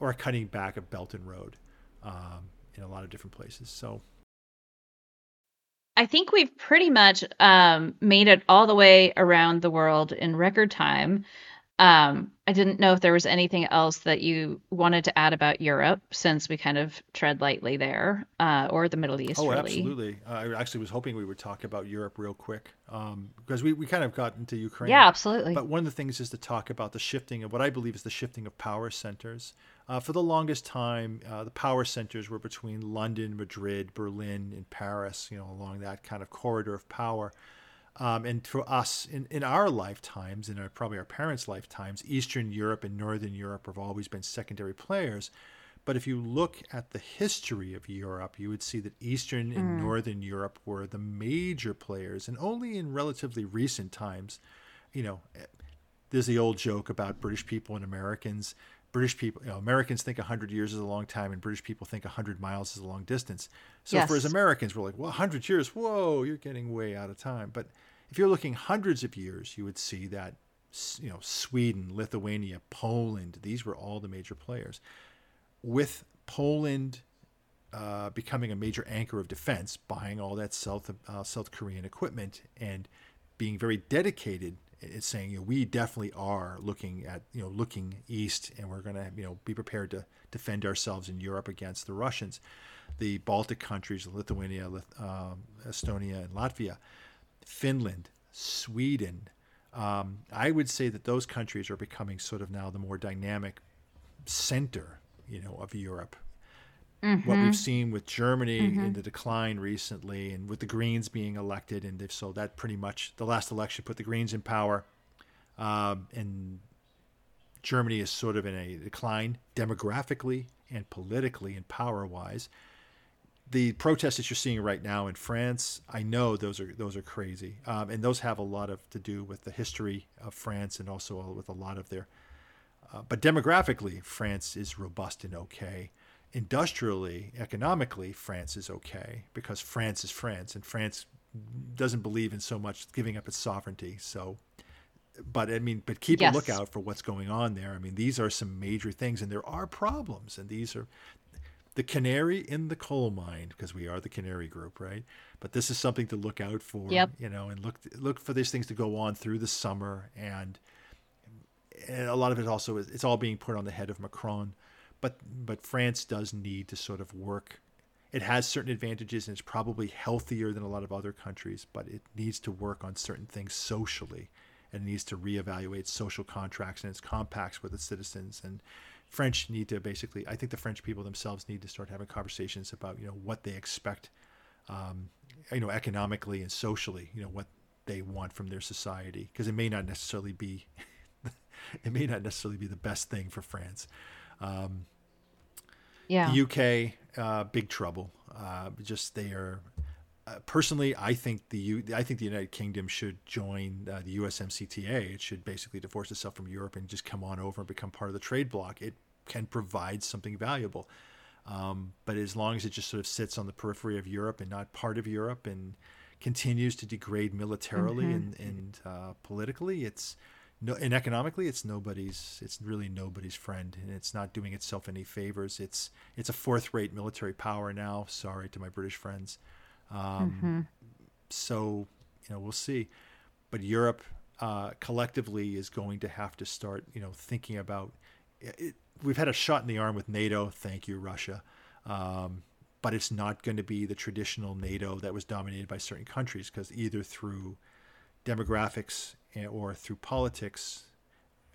or a cutting back of Belt and Road um, in a lot of different places. So I think we've pretty much um, made it all the way around the world in record time. Um, I didn't know if there was anything else that you wanted to add about Europe, since we kind of tread lightly there, uh, or the Middle East, Oh, really. absolutely. Uh, I actually was hoping we would talk about Europe real quick um, because we, we kind of got into Ukraine. Yeah, absolutely. But one of the things is to talk about the shifting of what I believe is the shifting of power centers. Uh, for the longest time, uh, the power centers were between London, Madrid, Berlin, and Paris, you know, along that kind of corridor of power. Um, and for us, in, in our lifetimes, in our, probably our parents' lifetimes, Eastern Europe and Northern Europe have always been secondary players. But if you look at the history of Europe, you would see that Eastern and Northern Europe were the major players, and only in relatively recent times, you know, there's the old joke about British people and Americans. British people, you know, Americans think 100 years is a long time, and British people think 100 miles is a long distance. So for as Yes. Americans, we're like, well, 100 years, whoa, you're getting way out of time. But if you're looking hundreds of years, you would see that, you know, Sweden, Lithuania, Poland, these were all the major players. With Poland uh, becoming a major anchor of defense, buying all that South uh, South Korean equipment, and being very dedicated. It's saying you know, we definitely are looking at you know looking east, and we're going to you know be prepared to defend ourselves in Europe against the Russians. The Baltic countries, Lithuania, Lith- um, Estonia, and Latvia, Finland, Sweden. Um, I would say that those countries are becoming sort of now the more dynamic center, you know, of Europe what we've seen with Germany in the decline recently, and with the Greens being elected, and they've so that pretty much the last election put the Greens in power, um, and Germany is sort of in a decline demographically and politically and power wise. The protests that you're seeing right now in France, I know those are those are crazy, um, and those have a lot of to do with the history of France and also with a lot of their. Uh, but demographically, France is robust and okay. Industrially, economically, France is okay because France is France, and France doesn't believe in so much giving up its sovereignty. So but I mean, but keep yes. a lookout for what's going on there. I mean, these are some major things, and there are problems, and these are the canary in the coal mine because we are the canary group, right? But this is something to look out for, yep. you know, and look look for these things to go on through the summer, and, and a lot of it also is it's all being put on the head of Macron, but but France does need to sort of work. It has certain advantages and it's probably healthier than a lot of other countries, but it needs to work on certain things socially and needs to reevaluate social contracts and its compacts with its citizens. And French need to basically, I think the French people themselves need to start having conversations about, you know, what they expect, um, you know, economically and socially, you know, what they want from their society, because it may not necessarily be, <laughs> it may not necessarily be the best thing for France. Um, yeah. The UK, uh, big trouble. Uh, just they are uh, personally, I think the U, I think the United Kingdom should join uh, the USMCTA. It should basically divorce itself from Europe and just come on over and become part of the trade bloc. It can provide something valuable, um, but as long as it just sort of sits on the periphery of Europe and not part of Europe and continues to degrade militarily mm-hmm. and, and uh, politically, it's no, and economically, it's nobody's. It's really nobody's friend, and it's not doing itself any favors. It's it's a fourth-rate military power now. Sorry to my British friends. Um, mm-hmm. So, you know, we'll see. But Europe uh, collectively is going to have to start, you know, thinking about. It, we've had a shot in the arm with NATO. Thank you, Russia. Um, but it's not going to be the traditional NATO that was dominated by certain countries because either through demographics or through politics,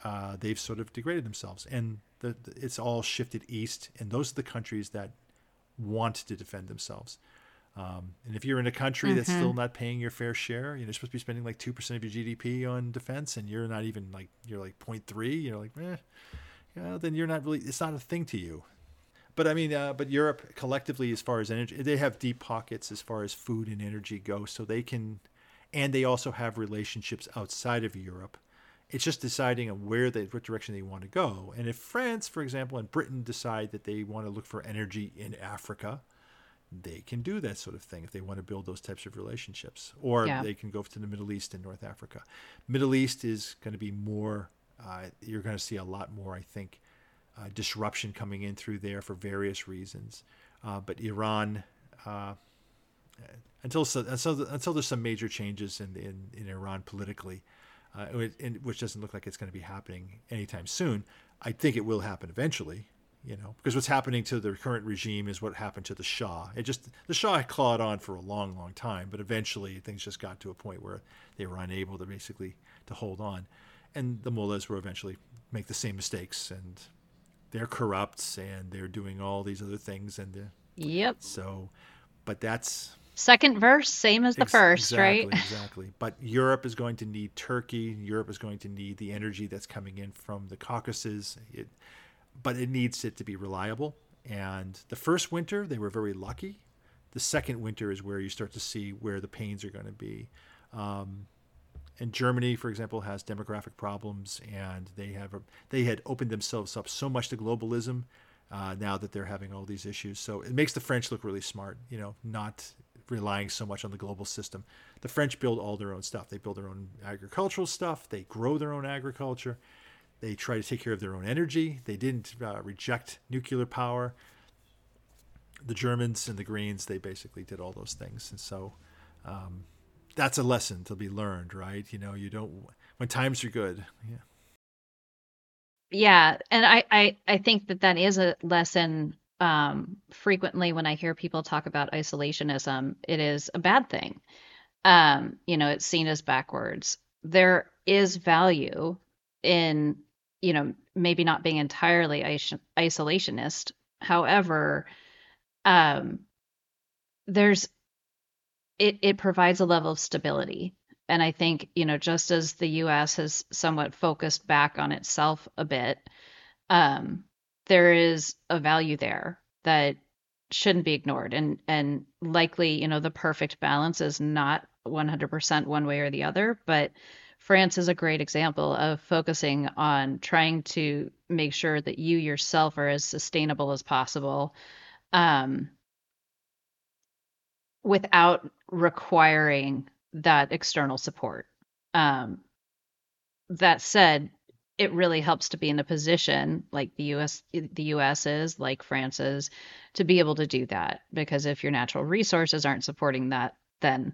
uh, they've sort of degraded themselves, and the, the, it's all shifted east. And those are the countries that want to defend themselves. Um, and if you're in a country mm-hmm. that's still not paying your fair share, you know, you're supposed to be spending like two percent of your GDP on defense, and you're not even like you're like 0.3. You're like, eh, yeah, then you're not really. It's not a thing to you. But I mean, uh, but Europe collectively, as far as energy, they have deep pockets as far as food and energy go, so they can, and they also have relationships outside of Europe. It's just deciding on where they, what direction they want to go. And if France, for example, and Britain decide that they want to look for energy in Africa, they can do that sort of thing if they want to build those types of relationships. Or yeah. they can go to the Middle East and North Africa. Middle East is going to be more, uh, you're going to see a lot more, I think, uh, disruption coming in through there for various reasons. Uh, but Iran, uh, until, until, until there's some major changes in, in, in Iran politically, uh, which doesn't look like it's going to be happening anytime soon, I think it will happen eventually you know, because what's happening to the current regime is what happened to the Shah. It just the Shah clawed on for a long, long time, but eventually things just got to a point where they were unable to basically to hold on, and the mullahs will eventually make the same mistakes, and they're corrupt and they're doing all these other things, and yep. So, but that's second verse, same as the ex- first, exactly, right? <laughs> exactly. But Europe is going to need Turkey. Europe is going to need the energy that's coming in from the Caucasus. It, but it needs it to be reliable. And the first winter, they were very lucky. The second winter is where you start to see where the pains are going to be. Um, and Germany, for example, has demographic problems, and they have they had opened themselves up so much to globalism. Uh, now that they're having all these issues, so it makes the French look really smart. You know, not relying so much on the global system. The French build all their own stuff. They build their own agricultural stuff. They grow their own agriculture. They try to take care of their own energy. They didn't uh, reject nuclear power. The Germans and the Greens, they basically did all those things. And so um, that's a lesson to be learned, right? You know, you don't, when times are good. Yeah. Yeah. And I, I, I think that that is a lesson um, frequently when I hear people talk about isolationism, it is a bad thing. Um, you know, it's seen as backwards. There is value in you know, maybe not being entirely isolationist. However, um, there's it it provides a level of stability And I think, you know, just as the US has somewhat focused back on itself a bit, um, there is a value there that shouldn't be ignored. And and likely, you know, the perfect balance is not 100% one way or the other, but France is a great example of focusing on trying to make sure that you yourself are as sustainable as possible um, without requiring that external support. Um, that said, it really helps to be in a position like the US the US is, like France is, to be able to do that. Because if your natural resources aren't supporting that, then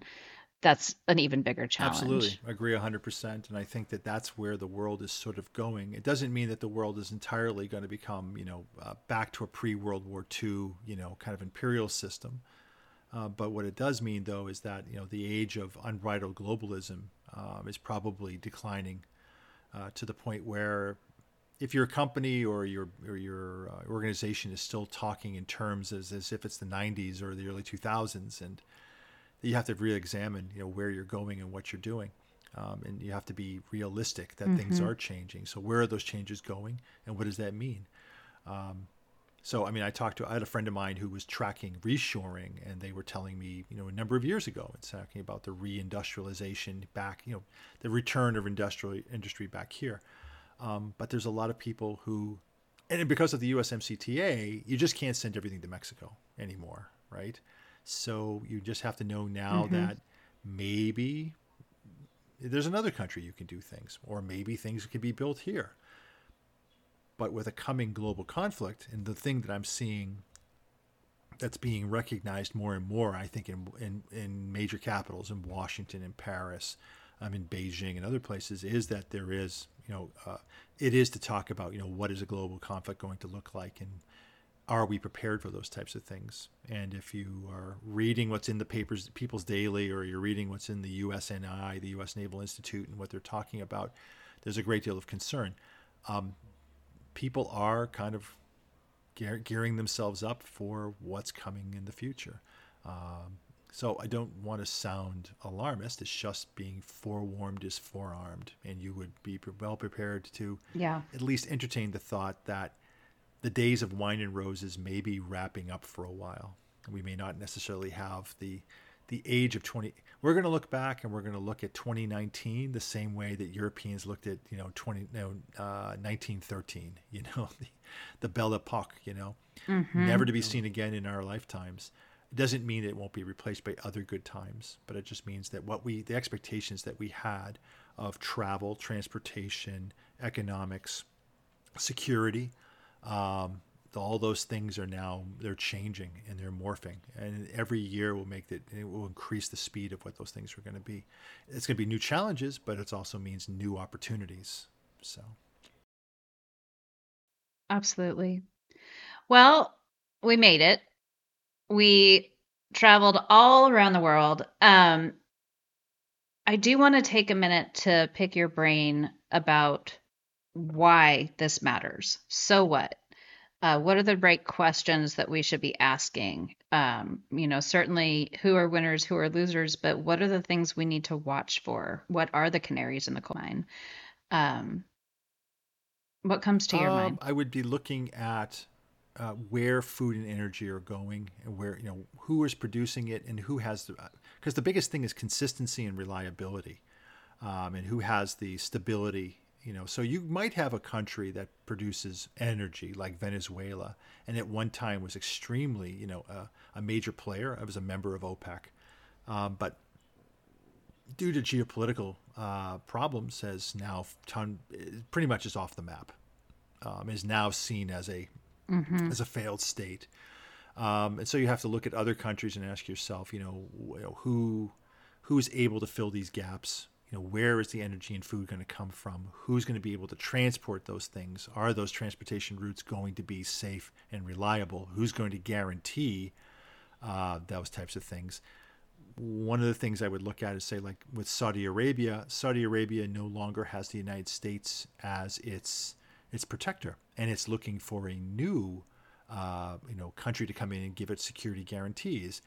that's an even bigger challenge. Absolutely, I agree 100%. And I think that that's where the world is sort of going. It doesn't mean that the world is entirely going to become, you know, uh, back to a pre World War II, you know, kind of imperial system. Uh, but what it does mean, though, is that you know the age of unbridled globalism um, is probably declining uh, to the point where, if your company or your or your uh, organization is still talking in terms as, as if it's the 90s or the early 2000s, and you have to re-examine you know where you're going and what you're doing um, and you have to be realistic that mm-hmm. things are changing so where are those changes going and what does that mean um, so i mean i talked to i had a friend of mine who was tracking reshoring and they were telling me you know a number of years ago it's talking about the reindustrialization back you know the return of industrial industry back here um, but there's a lot of people who and because of the usmcta you just can't send everything to mexico anymore right so you just have to know now mm-hmm. that maybe there's another country you can do things, or maybe things can be built here. But with a coming global conflict, and the thing that I'm seeing that's being recognized more and more, I think, in in, in major capitals, in Washington, in Paris, um, in Beijing, and other places, is that there is, you know, uh, it is to talk about, you know, what is a global conflict going to look like, and are we prepared for those types of things? And if you are reading what's in the papers, People's Daily, or you're reading what's in the USNI, the U.S. Naval Institute, and what they're talking about, there's a great deal of concern. Um, people are kind of gear- gearing themselves up for what's coming in the future. Um, so I don't want to sound alarmist. It's just being forewarned is forearmed, and you would be well prepared to yeah. at least entertain the thought that the days of wine and roses may be wrapping up for a while. We may not necessarily have the the age of 20 we're going to look back and we're going to look at 2019 the same way that Europeans looked at you know 20 you know, uh, 1913 <laughs> you know the, the Belle Epoque you know mm-hmm. never to be seen again in our lifetimes it doesn't mean it won't be replaced by other good times but it just means that what we the expectations that we had of travel transportation economics security um, all those things are now they're changing and they're morphing. And every year will make it it will increase the speed of what those things are going to be. It's going to be new challenges but it also means new opportunities. So. Absolutely. Well we made it. We traveled all around the world. Um i do want to take a minute to pick your brain about why this matters. So what? Uh, what are the right questions that we should be asking? Um, you know, certainly who are winners, who are losers, but what are the things we need to watch for? What are the canaries in the coal mine? Um, what comes to your um, mind? I would be looking at uh, where food and energy are going, and where you know who is producing it, and who has the because the biggest thing is consistency and reliability, um, and who has the stability you know so you might have a country that produces energy like venezuela and at one time was extremely you know uh, a major player. I was a member of opec. Um, but due to geopolitical uh, problems has now ton, pretty much is off the map. Um, is now seen as a mm-hmm. as a failed state. Um, and so you have to look at other countries and ask yourself you know who who's able to fill these gaps you know where is the energy and food going to come from? Who's going to be able to transport those things? Are those transportation routes going to be safe and reliable? Who's going to guarantee uh, those types of things? One of the things i would look at is say like with saudi arabia saudi arabia no longer has the united states as its its protector and it's looking for a new uh, you know country to come in and give it security guarantees.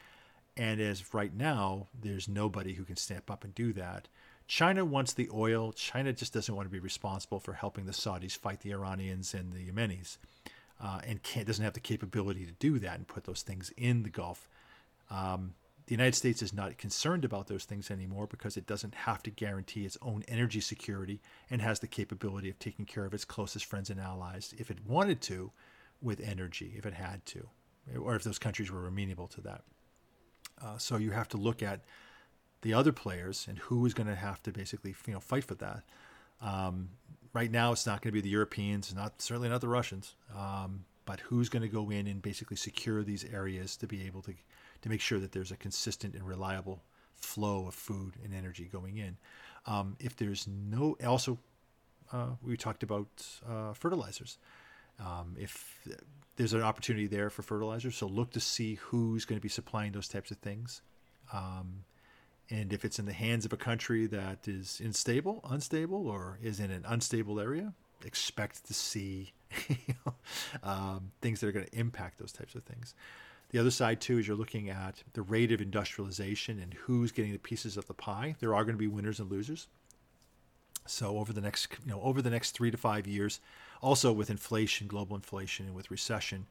And as right now there's nobody who can step up and do that China wants the oil. China just doesn't want to be responsible for helping the Saudis fight the Iranians and the Yemenis, uh, and doesn't have the capability to do that and put those things in the Gulf. Um, the United States is not concerned about those things anymore because it doesn't have to guarantee its own energy security and has the capability of taking care of its closest friends and allies if it wanted to with energy, if it had to, or if those countries were amenable to that. Uh, so you have to look at the other players and who is going to have to basically you know fight for that. Um, right now, it's not going to be the Europeans, not certainly not the Russians, um, but who's going to go in and basically secure these areas to be able to to make sure that there's a consistent and reliable flow of food and energy going in. Um, if there's no, also, uh, we talked about uh, fertilizers. Um, if there's an opportunity there for fertilizers, so look to see who's going to be supplying those types of things. Um, and if it's in the hands of a country that is unstable, unstable, or is in an unstable area, expect to see <laughs> um, things that are going to impact those types of things. The other side too is you're looking at the rate of industrialization and who's getting the pieces of the pie. There are going to be winners and losers. So over the next you know over the next three to five years, also with inflation, global inflation, and with recession,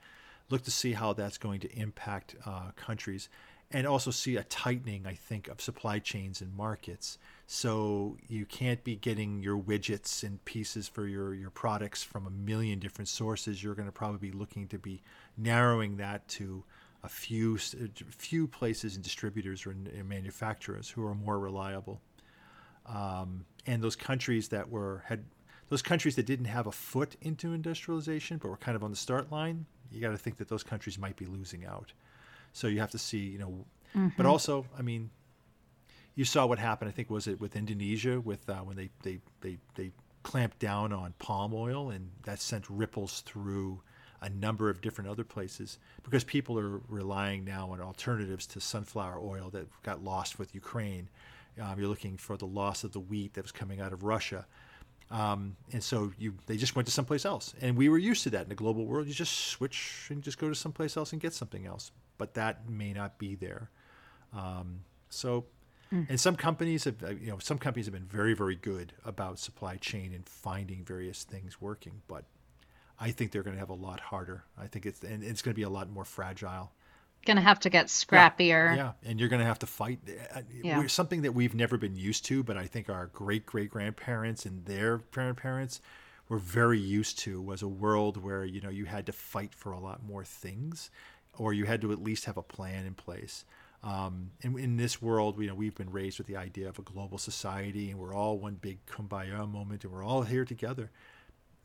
look to see how that's going to impact uh, countries and also see a tightening, I think, of supply chains and markets. So you can't be getting your widgets and pieces for your, your products from a million different sources. You're going to probably be looking to be narrowing that to a few few places and distributors or manufacturers who are more reliable. Um, and those countries that were had those countries that didn't have a foot into industrialization but were kind of on the start line, you got to think that those countries might be losing out. So you have to see, you know, mm-hmm. but also, I mean, you saw what happened. I think was it with Indonesia with uh, when they, they they they clamped down on palm oil, and that sent ripples through a number of different other places because people are relying now on alternatives to sunflower oil that got lost with Ukraine. Um, you're looking for the loss of the wheat that was coming out of Russia. Um, and so you they just went to someplace else, and we were used to that in the global world. You just switch and just go to someplace else and get something else but that may not be there. Um, so, mm. and some companies have, uh, you know, some companies have been very, very good about supply chain and finding various things working, but I think they're going to have a lot harder. I think it's and it's going to be a lot more fragile. Going to have to get scrappier. Yeah, yeah. and you're going to have to fight. Uh, yeah. something that we've never been used to, but I think our great great grandparents and their grandparents were very used to was a world where you know you had to fight for a lot more things or you had to at least have a plan in place. Um, and in this world, you know, we've been raised with the idea of a global society, and we're all one big kumbaya moment, and we're all here together.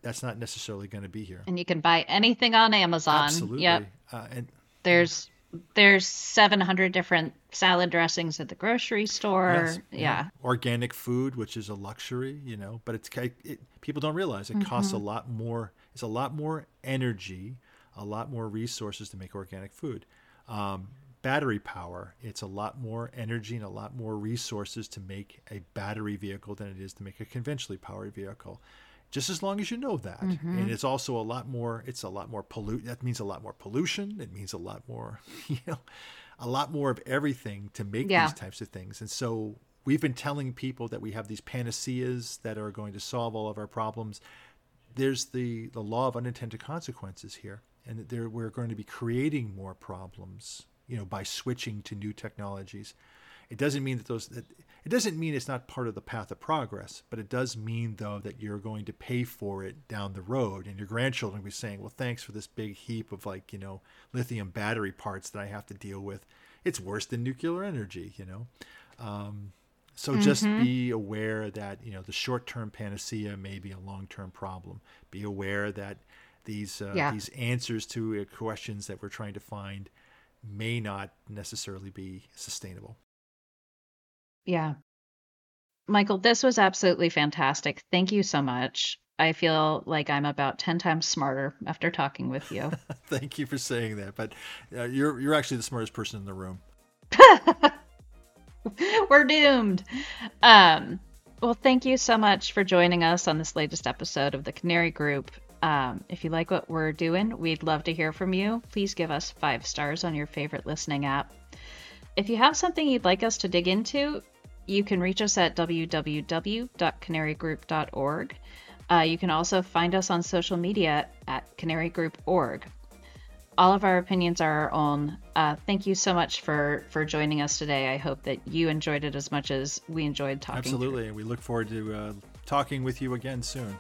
That's not necessarily going to be here. And you can buy anything on Amazon. Absolutely. Yep. Uh, and there's there's 700 different salad dressings at the grocery store. Yes, yeah. yeah. Organic food, which is a luxury, you know, but it's it, people don't realize it mm-hmm. costs a lot more. It's a lot more energy a lot more resources to make organic food. Um, battery power, it's a lot more energy and a lot more resources to make a battery vehicle than it is to make a conventionally powered vehicle. Just as long as you know that, mm-hmm. and it's also a lot more. It's a lot more pollute. That means a lot more pollution. It means a lot more, <laughs> you know, a lot more of everything to make yeah. these types of things. And so we've been telling people that we have these panaceas that are going to solve all of our problems. There's the the law of unintended consequences here and that there, we're going to be creating more problems, you know, by switching to new technologies. It doesn't mean that those that, it doesn't mean it's not part of the path of progress, but it does mean though that you're going to pay for it down the road, and your grandchildren will be saying, "Well, thanks for this big heap of like you know lithium battery parts that I have to deal with. It's worse than nuclear energy, you know." Um, so mm-hmm. just be aware that you know the short-term panacea may be a long-term problem. Be aware that these uh, yeah. these answers to uh, questions that we're trying to find may not necessarily be sustainable. Yeah. Michael, this was absolutely fantastic. Thank you so much. I feel like I'm about 10 times smarter after talking with you. <laughs> Thank you for saying that, but uh, you're you're actually the smartest person in the room. <laughs> We're doomed. Um, well, thank you so much for joining us on this latest episode of the Canary Group. Um, if you like what we're doing, we'd love to hear from you. Please give us five stars on your favorite listening app. If you have something you'd like us to dig into, you can reach us at www.canarygroup.org. Uh, you can also find us on social media at canarygroup.org. All of our opinions are our own. Uh, thank you so much for for joining us today. I hope that you enjoyed it as much as we enjoyed talking. Absolutely, and we look forward to uh, talking with you again soon.